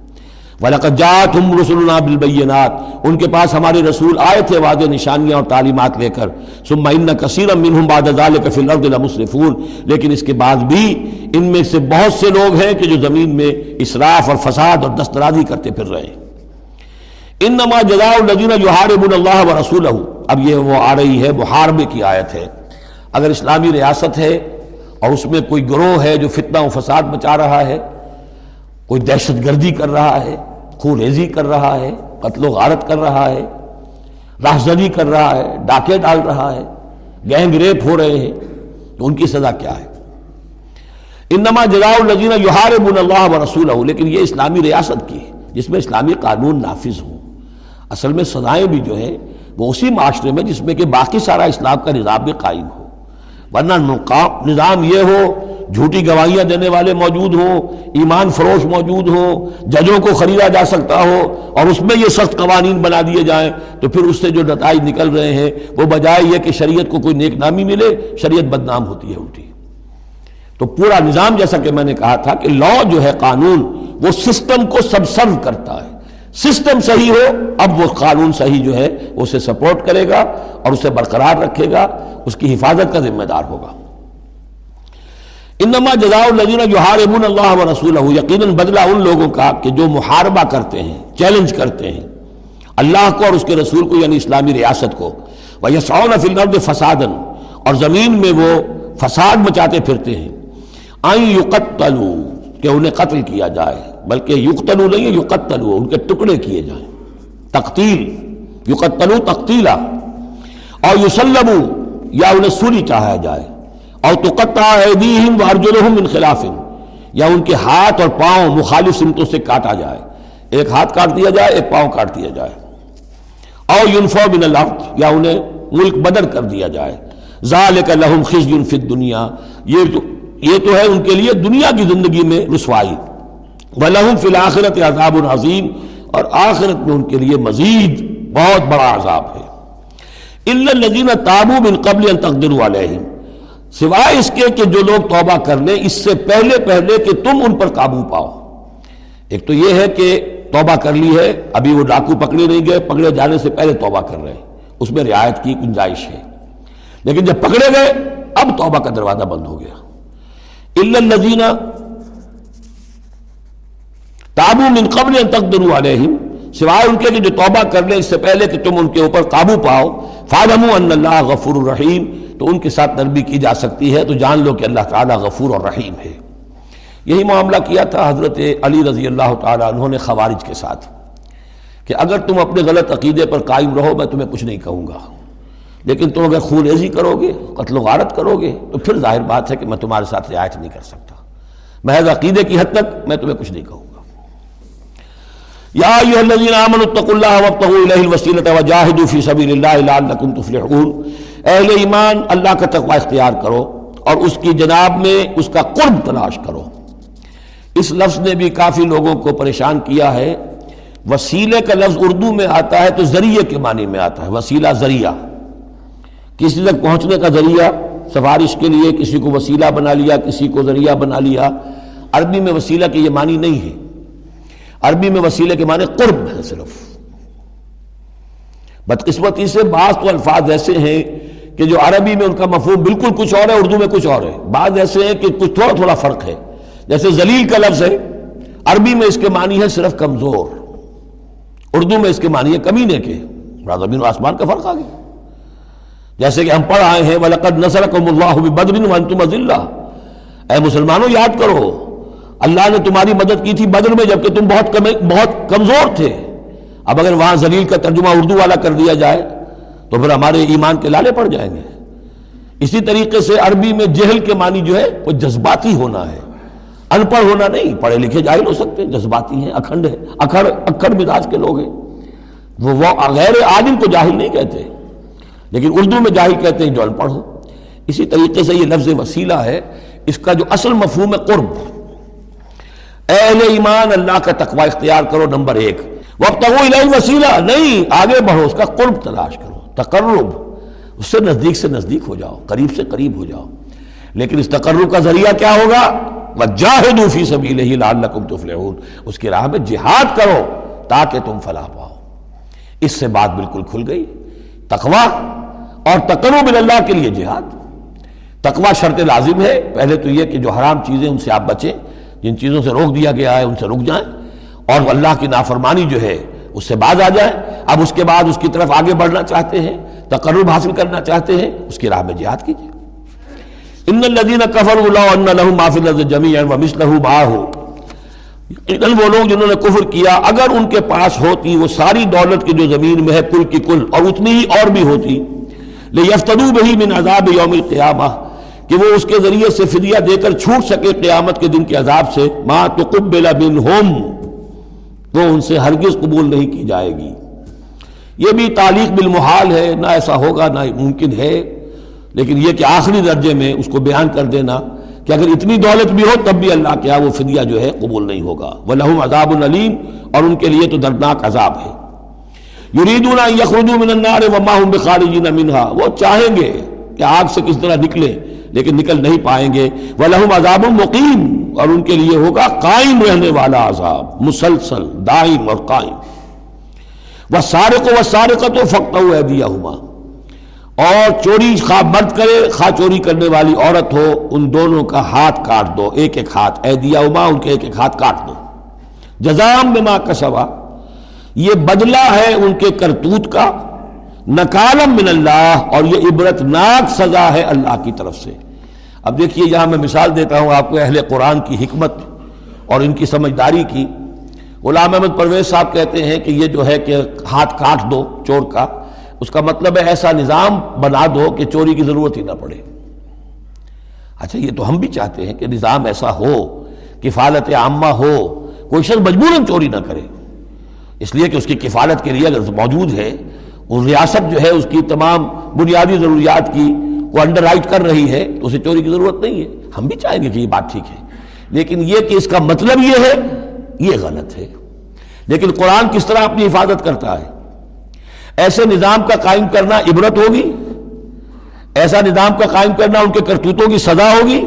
وَلَقَدْ جَاءَتْهُمْ رُسُلُنَا بِالْبَيِّنَاتِ ان کے پاس ہمارے رسول آئے تھے واضح نشانیاں اور تعلیمات لے کر۔ ثم ان كثيرا منهم بعد ذلك في الارض لمسرفون۔ لیکن اس کے بعد بھی ان میں سے بہت سے لوگ ہیں کہ جو زمین میں اسراف اور فساد اور دسترازی کرتے پھر رہے۔ ہیں انما جزاء الذين يحاربون الله ورسوله۔ اب یہ وہ آ رہی ہے، محاربے کی آیت ہے۔ اگر اسلامی ریاست ہے اور اس میں کوئی گروہ ہے جو فتنہ و فساد مچا رہا ہے، کوئی دہشت گردی کر رہا ہے خون ریزی کر رہا ہے، قتل و غارت کر رہا ہے راہزنی کر رہا ہے، ڈاکے ڈال رہا ہے، گینگ ریپ ہو رہے ہیں، تو ان کی سزا کیا ہے؟ انما جزاء الذين يحاربون الله ورسوله لیکن یہ اسلامی ریاست کی ہے، جس میں اسلامی قانون نافذ ہوں اصل میں سزائیں بھی جو ہیں، وہ اسی معاشرے میں جس میں کہ باقی سارا اسلام کا نظام بھی قائم ہو۔ ورنہ نظام یہ ہو جھوٹی گواہیاں دینے والے موجود ہوں، ایمان فروش موجود ہوں، ججوں کو خریدا جا سکتا ہو اور اس میں یہ سخت قوانین بنا دیے جائیں تو پھر اس سے جو نتائج نکل رہے ہیں، وہ بجائے یہ کہ شریعت کو کوئی نیک نامی ملے، شریعت بدنام ہوتی ہے الٹی۔ تو پورا نظام جیسا کہ میں نے کہا تھا کہ لا جو ہے قانون، وہ سسٹم کو سب سرو کرتا ہے۔ سسٹم صحیح ہو، اب وہ قانون صحیح جو ہے اسے سپورٹ کرے گا اور اسے برقرار رکھے گا، اس کی حفاظت کا ذمہ دار ہوگا۔ انما جزاء الذین یحاربون اللہ و یقیناً بدلہ ان لوگوں کا کہ جو محاربہ کرتے ہیں چیلنج کرتے ہیں۔ اللہ کو اور اس کے رسول کو یعنی اسلامی ریاست کو۔ وَيَسْعَوْنَ فِي الْأَرْضِ فَسَادًا، اور زمین میں وہ فساد مچاتے پھرتے ہیں۔ آئیں یقتلوا کہ انہیں قتل کیا جائے۔ بلکہ یقتلو نہیں ہے یقتلو ان کے ٹکڑے کیے جائیں۔ تقتیل یقتلو تقتیلا۔ اور یسلمو یا انہیں سوری چاہا جائے۔ اور تقطع ایدیہم وارجلہم من خلاف، یا ان کے ہاتھ اور پاؤں مخالف سمتوں سے کاٹا جائے۔ ایک ہاتھ کاٹ دیا جائے، ایک پاؤں کاٹ دیا جائے۔ اور ینفو من الارض، یا انہیں ملک بدر کر دیا جائے۔ ذالک لہم خزی فی الدنیا۔ یہ جو یہ تو ہے ان کے لیے دنیا کی زندگی میں رسوائی۔ وَلَهُمْ فِي الْآخِرَةِ عَذَابٌ عَظِيمٌ اور آخرت میں ان کے لیے مزید بہت بڑا عذاب ہے۔ إِلَّا الَّذِينَ تَابُوا مِن قَبْلِ أَن تَقْدِرُوا عَلَيْهِمْ سوائے اس کے کہ جو لوگ توبہ کر لیں، اس سے پہلے پہلے کہ تم ان پر قابو پاؤ۔ ایک تو یہ ہے کہ توبہ کر لی ہے، ابھی وہ ڈاکو پکڑے نہیں گئے، پکڑے جانے سے پہلے توبہ کر رہے ہیں۔ اس میں رعایت کی گنجائش ہے۔ لیکن جب پکڑے گئے، اب توبہ کا دروازہ بند ہو گیا۔ الزینہ تابو من قبل ان تقدروا علیہم سوائے ان کے جو توبہ کر لیں اس سے پہلے کہ تم ان کے اوپر قابو پاؤ۔ فالمو ان اللہ غفور الرحیم تو ان کے ساتھ نرمی کی جا سکتی ہے۔ تو جان لو کہ اللہ تعالیٰ غفور اور رحیم ہے۔ یہی معاملہ کیا تھا حضرت علی رضی اللہ تعالیٰ عنہ نے خوارج کے ساتھ۔ کہ اگر تم اپنے غلط عقیدے پر قائم رہو، میں تمہیں کچھ نہیں کہوں گا۔ لیکن تم اگر خون ریزی کرو گے، قتل و غارت کرو گے، تو پھر ظاہر بات ہے کہ میں تمہارے ساتھ رعایت نہیں کر سکتا۔ محض عقیدے کی حد تک میں تمہیں کچھ نہیں کہوں گا۔ یا ایوہ الذین آمنوا اتقوا اللہ وابتغوا الیہ الوسیلۃ وجاہدوا فی سبیل اللہ لعلکم تفلحون۔ اہل ایمان، اللہ کا تقوی اختیار کرو اور اس کی جناب میں اس کا قرب تلاش کرو۔ اس لفظ نے بھی کافی لوگوں کو پریشان کیا ہے۔ وسیلے کا لفظ اردو میں آتا ہے تو ذریعے کے معنی میں آتا ہے۔ وسیلہ ذریعہ۔ کسی تک پہنچنے کا ذریعہ سفارش کے لیے کسی کو وسیلہ بنا لیا، کسی کو ذریعہ بنا لیا۔ عربی میں وسیلہ کے یہ معنی نہیں ہے۔ عربی میں وسیلے کے معنی قرب ہے صرف۔ بدقسمتی سے بعض تو الفاظ ایسے ہیں کہ جو عربی میں ان کا مفہوم بالکل کچھ اور ہے، اردو میں کچھ اور ہے۔ بعض ایسے ہیں کہ کچھ تھوڑا تھوڑا فرق ہے۔ جیسے ذلیل کا لفظ ہے، عربی میں اس کے معنی ہے صرف کمزور۔ اردو میں اس کے معنی ہے کمینے کے زمین و آسمان کا فرق آ گیا۔ جیسے کہ ہم پڑھ آئے ہیں، وَلَقَدْ نَصَرَكُمُ اللَّهُ بِبَدْرٍ وَأَنْتُمْ أَذِلَّةٌ۔ اے مسلمانوں، یاد کرو اللہ نے تمہاری مدد کی تھی بدر میں، جبکہ تم بہت بہت کمزور تھے۔ اب اگر وہاں ذلیل کا ترجمہ اردو والا کر دیا جائے، تو پھر ہمارے ایمان کے لالے پڑ جائیں گے۔ اسی طریقے سے عربی میں جہل کے معنی جو ہے، وہ جذباتی ہونا ہے۔ ان پڑھ ہونا نہیں، پڑھے لکھے جاہل ہو سکتے ہیں، جذباتی ہیں، اکھنڈ ہے اکھڑ اکھڑ مزاج کے لوگ ہیں۔ وہ غیر عالم کو جاہل نہیں کہتے۔ لیکن اردو میں جاہل کہتے ہیں جو ان پڑھ ہو۔ اسی طریقے سے یہ لفظ وسیلہ ہے۔ اس کا جو اصل مفہوم ہے قرب۔ اہل ایمان اللہ کا تقوی اختیار کرو، نمبر ایک۔ وقت وسیلہ نہیں، آگے بڑھو، اس کا قرب تلاش کرو۔ تقرب، اس سے نزدیک سے نزدیک ہو جاؤ، قریب سے قریب ہو جاؤ۔ لیکن اس تقرب کا ذریعہ کیا ہوگا؟ وَجَاهِدُوا فِي سَبِيلِهِ لَعَلَّكُمْ تُفْلِحُونَ۔ اس کی راہ میں جہاد کرو تاکہ تم فلاح پاؤ۔ اس سے بات بالکل کھل گئی۔ تقوی اور تقرب اللہ کے لیے جہاد۔ تقوی شرط لازم ہے۔ پہلے تو یہ کہ جو حرام چیزیں ان سے آپ بچیں۔ جن چیزوں سے روک دیا گیا ہے، ان سے رک جائیں۔ اور اللہ کی نافرمانی جو ہے، اس سے باز آ جائیں۔ اب اس کے بعد اس کی طرف آگے بڑھنا چاہتے ہیں، تقرب حاصل کرنا چاہتے ہیں، اس کی راہ میں جہاد کیجیے۔ ان الذين كفروا لو ان لهم وہ لوگ جنہوں نے کفر کیا، اگر ان کے پاس ہوتی وہ ساری دولت کی جو زمین میں ہے کل کی کل، اور اتنی ہی اور بھی ہوتی۔ لیفتدو بہی من عذاب یوم القیامہ۔ کہ وہ اس کے ذریعے سے فدیہ دے کر چھوٹ سکے قیامت کے دن کے عذاب سے۔ ما تقبل منہم، وہ ان سے ہرگز قبول نہیں کی جائے گی۔ یہ بھی تعلیق بالمحال ہے، نہ ایسا ہوگا، نہ ممکن ہے۔ لیکن یہ کہ آخری درجے میں اس کو بیان کر دینا کہ اگر اتنی دولت بھی ہو، تب بھی اللہ کیا وہ فدیہ جو ہے قبول نہیں ہوگا۔ وہ لہم عذاب العلیم اور ان کے لیے تو دردناک عذاب ہے۔ یریدون یخرجوا من النار وما هم بخارجین منها، وہ چاہیں گے کہ آگ سے کس طرح نکلے۔ لیکن نکل نہیں پائیں گے۔ وَلَهُمْ عَذَابٌ مُقِيمٌ۔ اور ان کے لیے ہوگا قائم رہنے والا عذاب، مسلسل، دائم اور قائم۔ وَالسَّارِقُ وَالسَّارِقَةُ فَقْتَوْا أَيْدِيَهُمَا۔ اور چوری خواہ مرد کرے خواہ چوری کرنے والی عورت ہو، ان دونوں کا ہاتھ کاٹ دو، ایک ایک ہاتھ اے دیا اما ان کے ایک ایک ہاتھ کاٹ دو۔ جزام بما کسبا۔ یہ بدلہ ہے ان کے کرتوت کا۔ نکالم من اللہ اور یہ عبرت ناک سزا ہے اللہ کی طرف سے۔ اب دیکھیے یہاں میں مثال دیتا ہوں آپ کو اہل قرآن کی حکمت اور ان کی سمجھداری کی۔ غلام احمد پرویز صاحب کہتے ہیں کہ یہ جو ہے کہ ہاتھ کاٹ دو چور کا، اس کا مطلب ہے ایسا نظام بنا دو کہ چوری کی ضرورت ہی نہ پڑے۔ اچھا یہ تو ہم بھی چاہتے ہیں کہ نظام ایسا ہو، کفالت عامہ ہو، کوئی شخص مجبوراً چوری نہ کرے۔ اس لیے کہ اس کی کفالت کے لیے اگر موجود ہے ریاست جو ہے، اس کی تمام بنیادی ضروریات کی وہ انڈر رائٹ کر رہی ہے، تو اسے چوری کی ضرورت نہیں ہے۔ ہم بھی چاہیں گے کہ یہ بات ٹھیک ہے۔ لیکن یہ کہ اس کا مطلب یہ ہے، یہ غلط ہے۔ لیکن قرآن کس طرح اپنی حفاظت کرتا ہے؟ ایسے نظام کا قائم کرنا عبرت ہوگی؟ ایسا نظام کا قائم کرنا ان کے کرتوتوں کی سزا ہوگی؟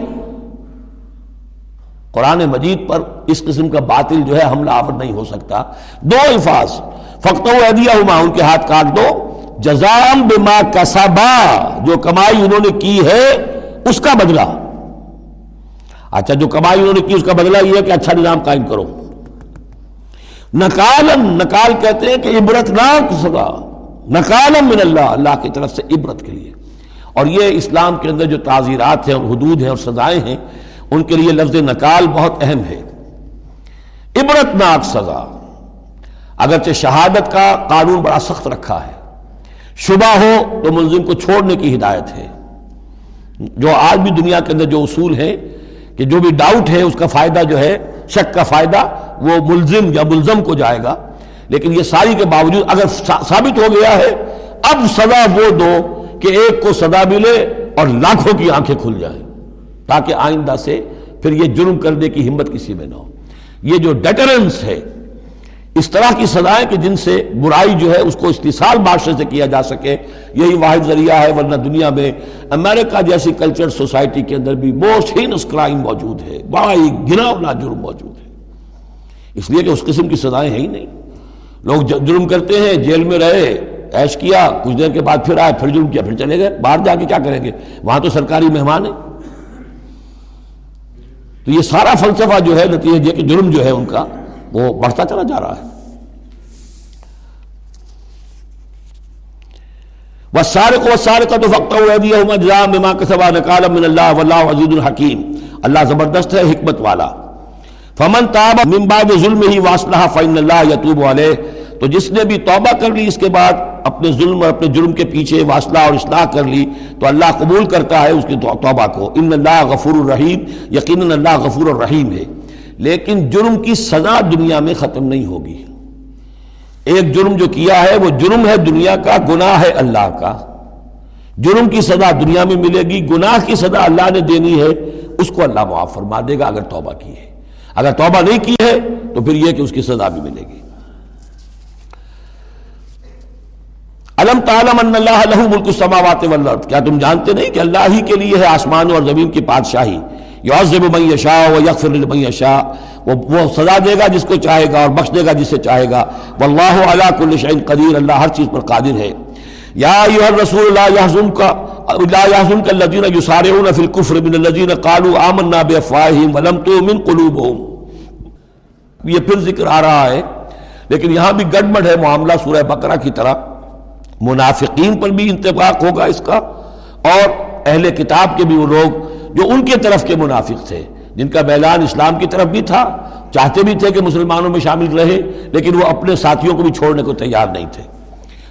قرآن مجید پر اس قسم کا باطل جو ہے حملہ آفر نہیں ہو سکتا۔ دو الفاظ فخت ہما ان کے ہاتھ کاٹ دو۔ جزام بما کسبا جو کمائی انہوں نے کی ہے، اس کا بدلہ۔ اچھا جو کمائی انہوں نے کی، اس کا بدلہ یہ ہے کہ اچھا نظام قائم کرو۔ نکالن، نکال کہتے ہیں کہ عبرت ناک سزا۔ نکالم من اللہ اللہ کی طرف سے عبرت کے لیے۔ اور یہ اسلام کے اندر جو تعزیرات ہیں اور حدود ہیں اور سزائیں ہیں ان کے لیے لفظ نکال بہت اہم ہے۔ عبرت ناک سزا۔ اگرچہ شہادت کا قانون بڑا سخت رکھا ہے۔ شبہ ہو تو ملزم کو چھوڑنے کی ہدایت ہے۔ جو آج بھی دنیا کے اندر جو اصول ہے کہ جو بھی ڈاؤٹ ہے، اس کا فائدہ جو ہے، شک کا فائدہ، وہ ملزم یا ملزم کو جائے گا۔ لیکن یہ ساری کے باوجود اگر ثابت ہو گیا ہے، اب سزا وہ دو کہ ایک کو سزا ملے اور لاکھوں کی آنکھیں کھل جائیں۔ تاکہ آئندہ سے پھر یہ جرم کرنے کی ہمت کسی میں نہ ہو۔ یہ جو ڈیٹرنس ہے، اس طرح کی سزائیں کہ جن سے برائی جو ہے، اس کو استحصال معاشرے سے کیا جا سکے۔ یہی واحد ذریعہ ہے، ورنہ دنیا میں امریکہ جیسی کلچر سوسائٹی کے اندر بھی موسٹ ہینس کرائم موجود ہے۔ بڑا ہی گناونا جرم موجود ہے۔ اس لیے کہ اس قسم کی سزائیں ہیں ہی نہیں۔ لوگ جرم کرتے ہیں، جیل میں رہے ایش کیا، کچھ دیر کے بعد پھر آئے، پھر جرم کیا، پھر چلے گئے، باہر جا کے کیا کریں گے؟ وہاں تو سرکاری مہمان ہے تو یہ سارا فلسفہ جو ہے، نتیجہ کہ جرم جو ہے ان کا، وہ بڑھتا چلا جا رہا ہے۔ وہ سارے کو سارے کا تو فخت ہوا نکال اللہ عزیز الحکیم اللہ زبردست ہے، حکمت والا۔ فمن تاب من بعد ظلم ہی واسلہ فإن اللہ یتوب علیہ تو جس نے بھی توبہ کر لی، اس کے بعد اپنے ظلم اور اپنے جرم کے پیچھے واسلہ اور اصلاح کر لی، تو اللہ قبول کرتا ہے اس کی توبہ کو۔ ان اللہ غفور الرحیم، یقیناً اللہ غفور الرحیم ہے۔ لیکن جرم کی سزا دنیا میں ختم نہیں ہوگی۔ ایک جرم جو کیا ہے، وہ جرم ہے دنیا کا، گناہ ہے اللہ کا۔ جرم کی سزا دنیا میں ملے گی، گناہ کی سزا اللہ نے دینی ہے۔ اس کو اللہ معاف فرما دے گا اگر توبہ کی ہے۔ اگر توبہ نہیں کی ہے، تو پھر یہ کہ اس کی سزا بھی ملے گی۔ علم تعلم ان اللہ لہو ملک السماوات والارض؟ کیا تم جانتے نہیں کہ اللہ ہی کے لیے ہے آسمان اور زمین کی پادشاہی؟ یعذب من یشاء و یغفر لمن یشاء۔ وہ وہ سزا دے گا جس کو چاہے گا اور بخش دے گا جس سے چاہے گا۔ واللہ علی کل شیء قدیر، اللہ ہر چیز پر قادر ہے۔ یا ایھا الرسول، لا يحزنك لا يحزنك الذين يسارعون في الكفر من الذين قالوا آمنا بافواههم ولم تؤمن قلوبهم یہ پھر ذکر آ رہا ہے، لیکن یہاں بھی گڑبڑ ہے معاملہ سورہ بقرہ کی طرح۔ منافقین پر بھی انتفاق ہوگا اس کا اور اہل کتاب کے بھی وہ لوگ جو ان کے طرف کے منافق تھے، جن کا بیلان اسلام کی طرف بھی تھا، چاہتے بھی تھے کہ مسلمانوں میں شامل رہے، لیکن وہ اپنے ساتھیوں کو بھی چھوڑنے کو تیار نہیں تھے۔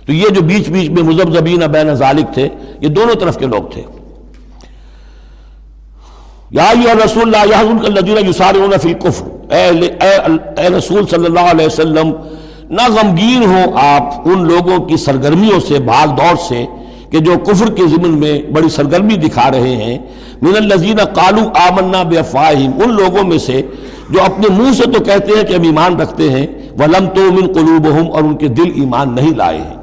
تو یہ جو بیچ بیچ میں مزبزبین بین ذالک تھے، یہ دونوں طرف کے لوگ تھے۔ یا رسول اللہ فی الکفر اے رسول صلی اللہ علیہ وسلم نہ غمگین ہو آپ ان لوگوں کی سرگرمیوں سے، بھاگ دوڑ سے، کہ جو کفر کے ضمن میں بڑی سرگرمی دکھا رہے ہیں۔ من الزین قالو آمنا بے ان لوگوں میں سے جو اپنے منہ سے تو کہتے ہیں کہ ہم ایمان رکھتے ہیں، ولم تو من قلوبہم، اور ان کے دل ایمان نہیں لائے ہیں۔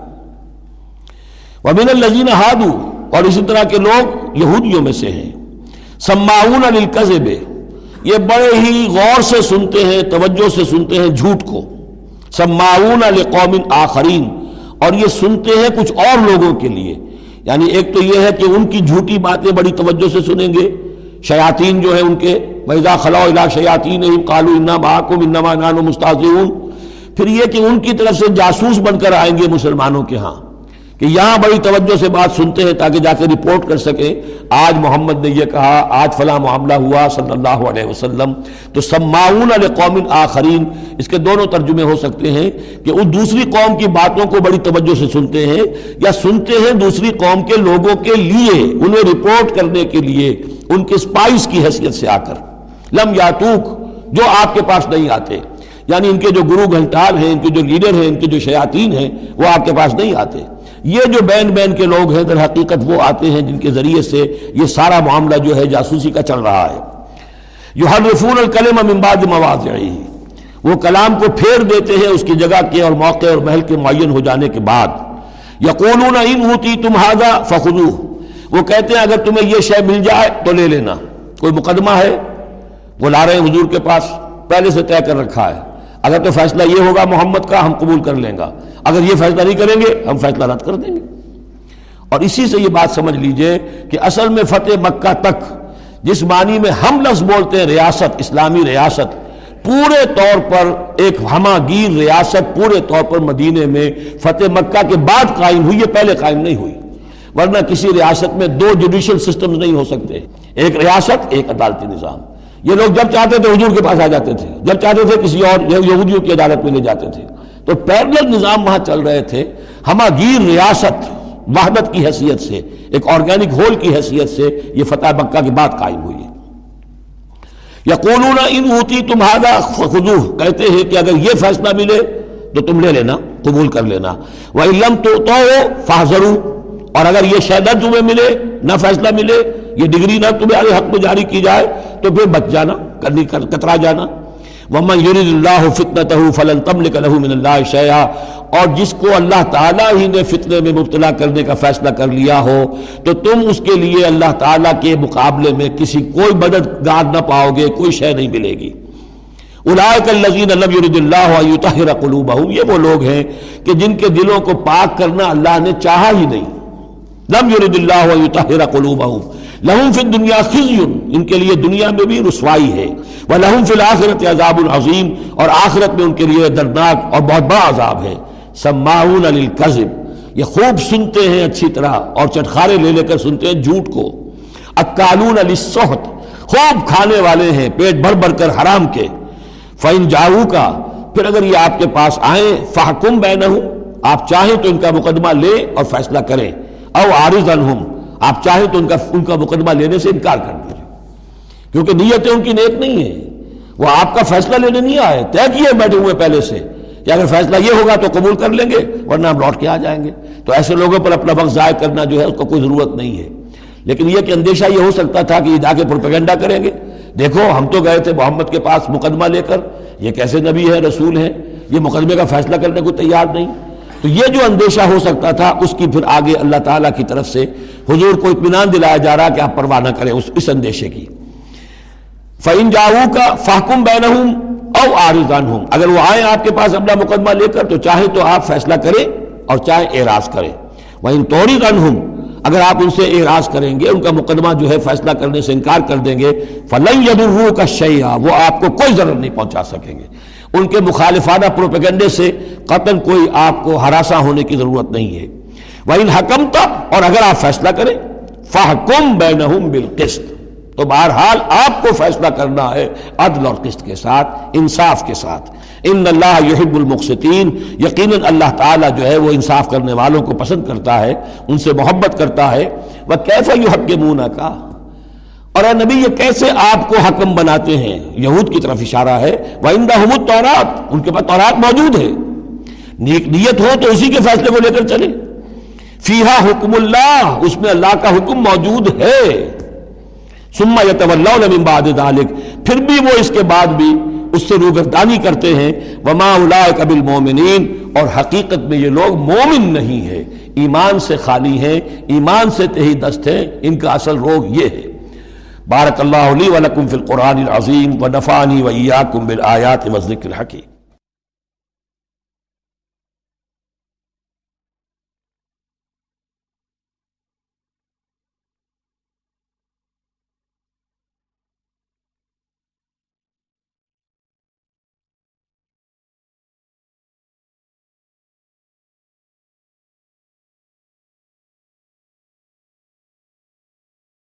ومن الزین ہادو، اور اسی طرح کے لوگ یہودیوں میں سے ہیں۔ سماؤن للکذب، یہ بڑے ہی غور سے سنتے ہیں، توجہ سے سنتے ہیں جھوٹ کو۔ سماؤن لقوم آخرین۔ اور یہ سنتے ہیں کچھ اور لوگوں کے لیے۔ یعنی ایک تو یہ ہے کہ ان کی جھوٹی باتیں بڑی توجہ سے سنیں گے۔ شیاطین جو ہیں ان کے ویزا خلا الا شیاطین کالو انا محکم انما نانو مستاذون پھر یہ کہ ان کی طرف سے جاسوس بن کر آئیں گے مسلمانوں کے ہاں۔ کہ یہاں بڑی توجہ سے بات سنتے ہیں تاکہ جا کے رپورٹ کر سکیں۔ آج محمد نے یہ کہا، آج فلاں معاملہ ہوا صلی اللہ علیہ وسلم۔ تو سماؤن قوم آخرین، اس کے دونوں ترجمے ہو سکتے ہیں کہ اس دوسری قوم کی باتوں کو بڑی توجہ سے سنتے ہیں یا سنتے ہیں دوسری قوم کے لوگوں کے لیے، انہیں رپورٹ کرنے کے لیے، ان کے اسپائس کی حیثیت سے آ کر۔ لم یاتوک، جو آپ کے پاس نہیں آتے۔ یعنی ان کے جو گرو گھنٹال ہیں، ان کے جو لیڈر ہیں، ان کے جو شیاطین ہیں، وہ آپ کے پاس نہیں آتے۔ یہ جو بین بین کے لوگ ہیں در حقیقت وہ آتے ہیں جن کے ذریعے سے یہ سارا معاملہ جو ہے جاسوسی کا چل رہا ہے۔ جو ہر رفول الکلم امباد مواد وہ کلام کو پھیر دیتے ہیں اس کی جگہ کے اور موقع اور محل کے معین ہو جانے کے بعد۔ یقون ان ہوتی تم ہاضا فخو وہ کہتے ہیں اگر تمہیں یہ شے مل جائے تو لے لینا۔ کوئی مقدمہ ہے؟ وہ لا رہے ہیں حضور کے پاس۔ پہلے سے طے کر رکھا ہے۔ اگر تو فیصلہ یہ ہوگا محمد کا، ہم قبول کر لیں گا۔ اگر یہ فیصلہ نہیں کریں گے، ہم فیصلہ رد کر دیں گے۔ اور اسی سے یہ بات سمجھ لیجیے کہ اصل میں فتح مکہ تک، جس معنی میں ہم لفظ بولتے ہیں ریاست، اسلامی ریاست، پورے طور پر ایک ہما گیر ریاست، پورے طور پر مدینے میں فتح مکہ کے بعد قائم ہوئی ہے پہلے قائم نہیں ہوئی۔ ورنہ کسی ریاست میں دو جوڈیشل سسٹمز نہیں ہو سکتے۔ ایک ریاست، ایک عدالتی نظام۔ یہ لوگ جب چاہتے تھے حضور کے پاس آ جاتے تھے، جب چاہتے تھے کسی اور یہودیوں کی عدالت میں لے جاتے تھے۔ تو پیرل نظام وہاں چل رہے تھے۔ ہما گیر ریاست، وحدت کی حیثیت سے، ایک آرگینک ہول کی حیثیت سے یہ فتح مکہ کی بات قائم ہوئی یا کونون ان ہوتی تمہارا خدو کہتے ہیں کہ اگر یہ فیصلہ ملے تو تم لے لینا، قبول کر لینا۔ وہ علم تو تو اور اگر یہ شہدت تمہیں ملے، نہ فیصلہ ملے، یہ ڈگری نہ تمہیں حق میں جاری کی جائے، تو پھر بچ جانا، کرنی کترا جانا۔ ومن یرید اللہ فتنتہ فلن تملک له من اللہ شیئا اور جس کو اللہ تعالیٰ ہی نے فتنے میں مبتلا کرنے کا فیصلہ کر لیا ہو، تو تم اس کے لیے اللہ تعالیٰ کے مقابلے میں کسی کوئی مددگار نہ پاؤ گے، کوئی شے نہیں ملے گی۔ اولئک الذین لم یرد اللہ یطہر قلوبہم۔ یہ وہ لوگ ہیں کہ جن کے دلوں کو پاک کرنا اللہ نے چاہا ہی نہیں۔ لم یرد اللہ یطہر قلوبہم لہم فی دنیا خزی ان کے لیے دنیا میں بھی رسوائی ہے. وہ لہم فی الآخرت عذاب العظیم اور آخرت میں ان کے لیے دردناک اور بہت بڑا عذاب ہے. سماعون للکذب یہ خوب سنتے ہیں اچھی طرح. اور چٹخارے لے لے کر سنتے ہیں جھوٹ کو. اکالون للسحت. خوب کھانے والے ہیں. پیٹ بھر بھر کر حرام کے. فَإِن جاؤ کا پھر اگر یہ آپ کے پاس آئیں فحکم بینہم آپ چاہیں تو ان کا مقدمہ لے اور فیصلہ کریں. او عارض عنہم آپ چاہیں تو ان کا ان کا مقدمہ لینے سے انکار کر دیجیے کیونکہ نیتیں ان کی نیک نہیں ہیں۔ وہ آپ کا فیصلہ لینے نہیں آئے، طے کیے بیٹھے ہوئے پہلے سے کہ اگر فیصلہ یہ ہوگا تو قبول کر لیں گے، ورنہ ہم لوٹ کے آ جائیں گے۔ تو ایسے لوگوں پر اپنا وقت ضائع کرنا جو ہے، اس کو کوئی ضرورت نہیں ہے۔ لیکن یہ کہ اندیشہ یہ ہو سکتا تھا کہ یہ جا کے پروپیگنڈا کریں گے۔ دیکھو، ہم تو گئے تھے محمد کے پاس مقدمہ لے کر۔ یہ کیسے نبی ہے رسول ہے یہ مقدمے کا فیصلہ کرنے کو تیار نہیں۔ تو یہ جو اندیشہ ہو سکتا تھا، اس کی پھر آگے اللہ تعالیٰ کی طرف سے حضور کو اطمینان دلایا جا رہا کہ آپ پرواہ نہ کریں اس اس اندیشے کی۔ فعین جاؤ کا فاکم بین ہوں او آرزان ہوں اگر وہ آئیں آپ کے پاس اپنا مقدمہ لے کر تو چاہے تو آپ فیصلہ کریں اور چاہے اعراض کریں۔ وہ ان توڑی ہوں اگر آپ ان سے اعراض کریں گے، ان کا مقدمہ جو ہے فیصلہ کرنے سے انکار کر دیں گے، فلن یدرو کا شیعہ وہ آپ کو کوئی ضرر نہیں پہنچا سکیں گے۔ ان کے مخالفانہ پروپیگنڈے سے قتل کوئی آپ کو ہراساں ہونے کی ضرورت نہیں ہے۔ وہ ان حکم تھا اور اگر آپ فیصلہ کریں فحکم بینہم بالقسط۔ تو بہرحال آپ کو فیصلہ کرنا ہے عدل اور قسط کے ساتھ، انصاف کے ساتھ۔ ان اللہ یحب المقسطین یقیناً اللہ تعالیٰ جو ہے وہ انصاف کرنے والوں کو پسند کرتا ہے، ان سے محبت کرتا ہے۔ وہ کیسا یو حق کا اور اے نبی، یہ کیسے آپ کو حکم بناتے ہیں؟ یہود کی طرف اشارہ ہے وَإِنْدَهُمُ التَّوْرَاتِ ان کے پاس تورات موجود ہے۔ نیک نیت ہو تو اسی کے فیصلے کو لے کر چلے۔ فیہا حکم اللہ اس میں اللہ کا حکم موجود ہے۔ سما يَتَوَلَّوْنَ مِن بَعْدِ ذَلِكَ۔ پھر بھی وہ اس کے بعد بھی اس سے روگردانی کرتے ہیں۔ وَمَا أُولَئِكَ بِالْمُؤْمِنِينَ۔ اور حقیقت میں یہ لوگ مومن نہیں ہے ایمان سے خالی ہیں، ایمان سے تہی دست ہیں۔ ان کا اصل روگ یہ ہے۔ بارک اللہ علی ولکم فی القرآن العظیم و نفانی و ایاکم بالآیات و ذکر الحکیم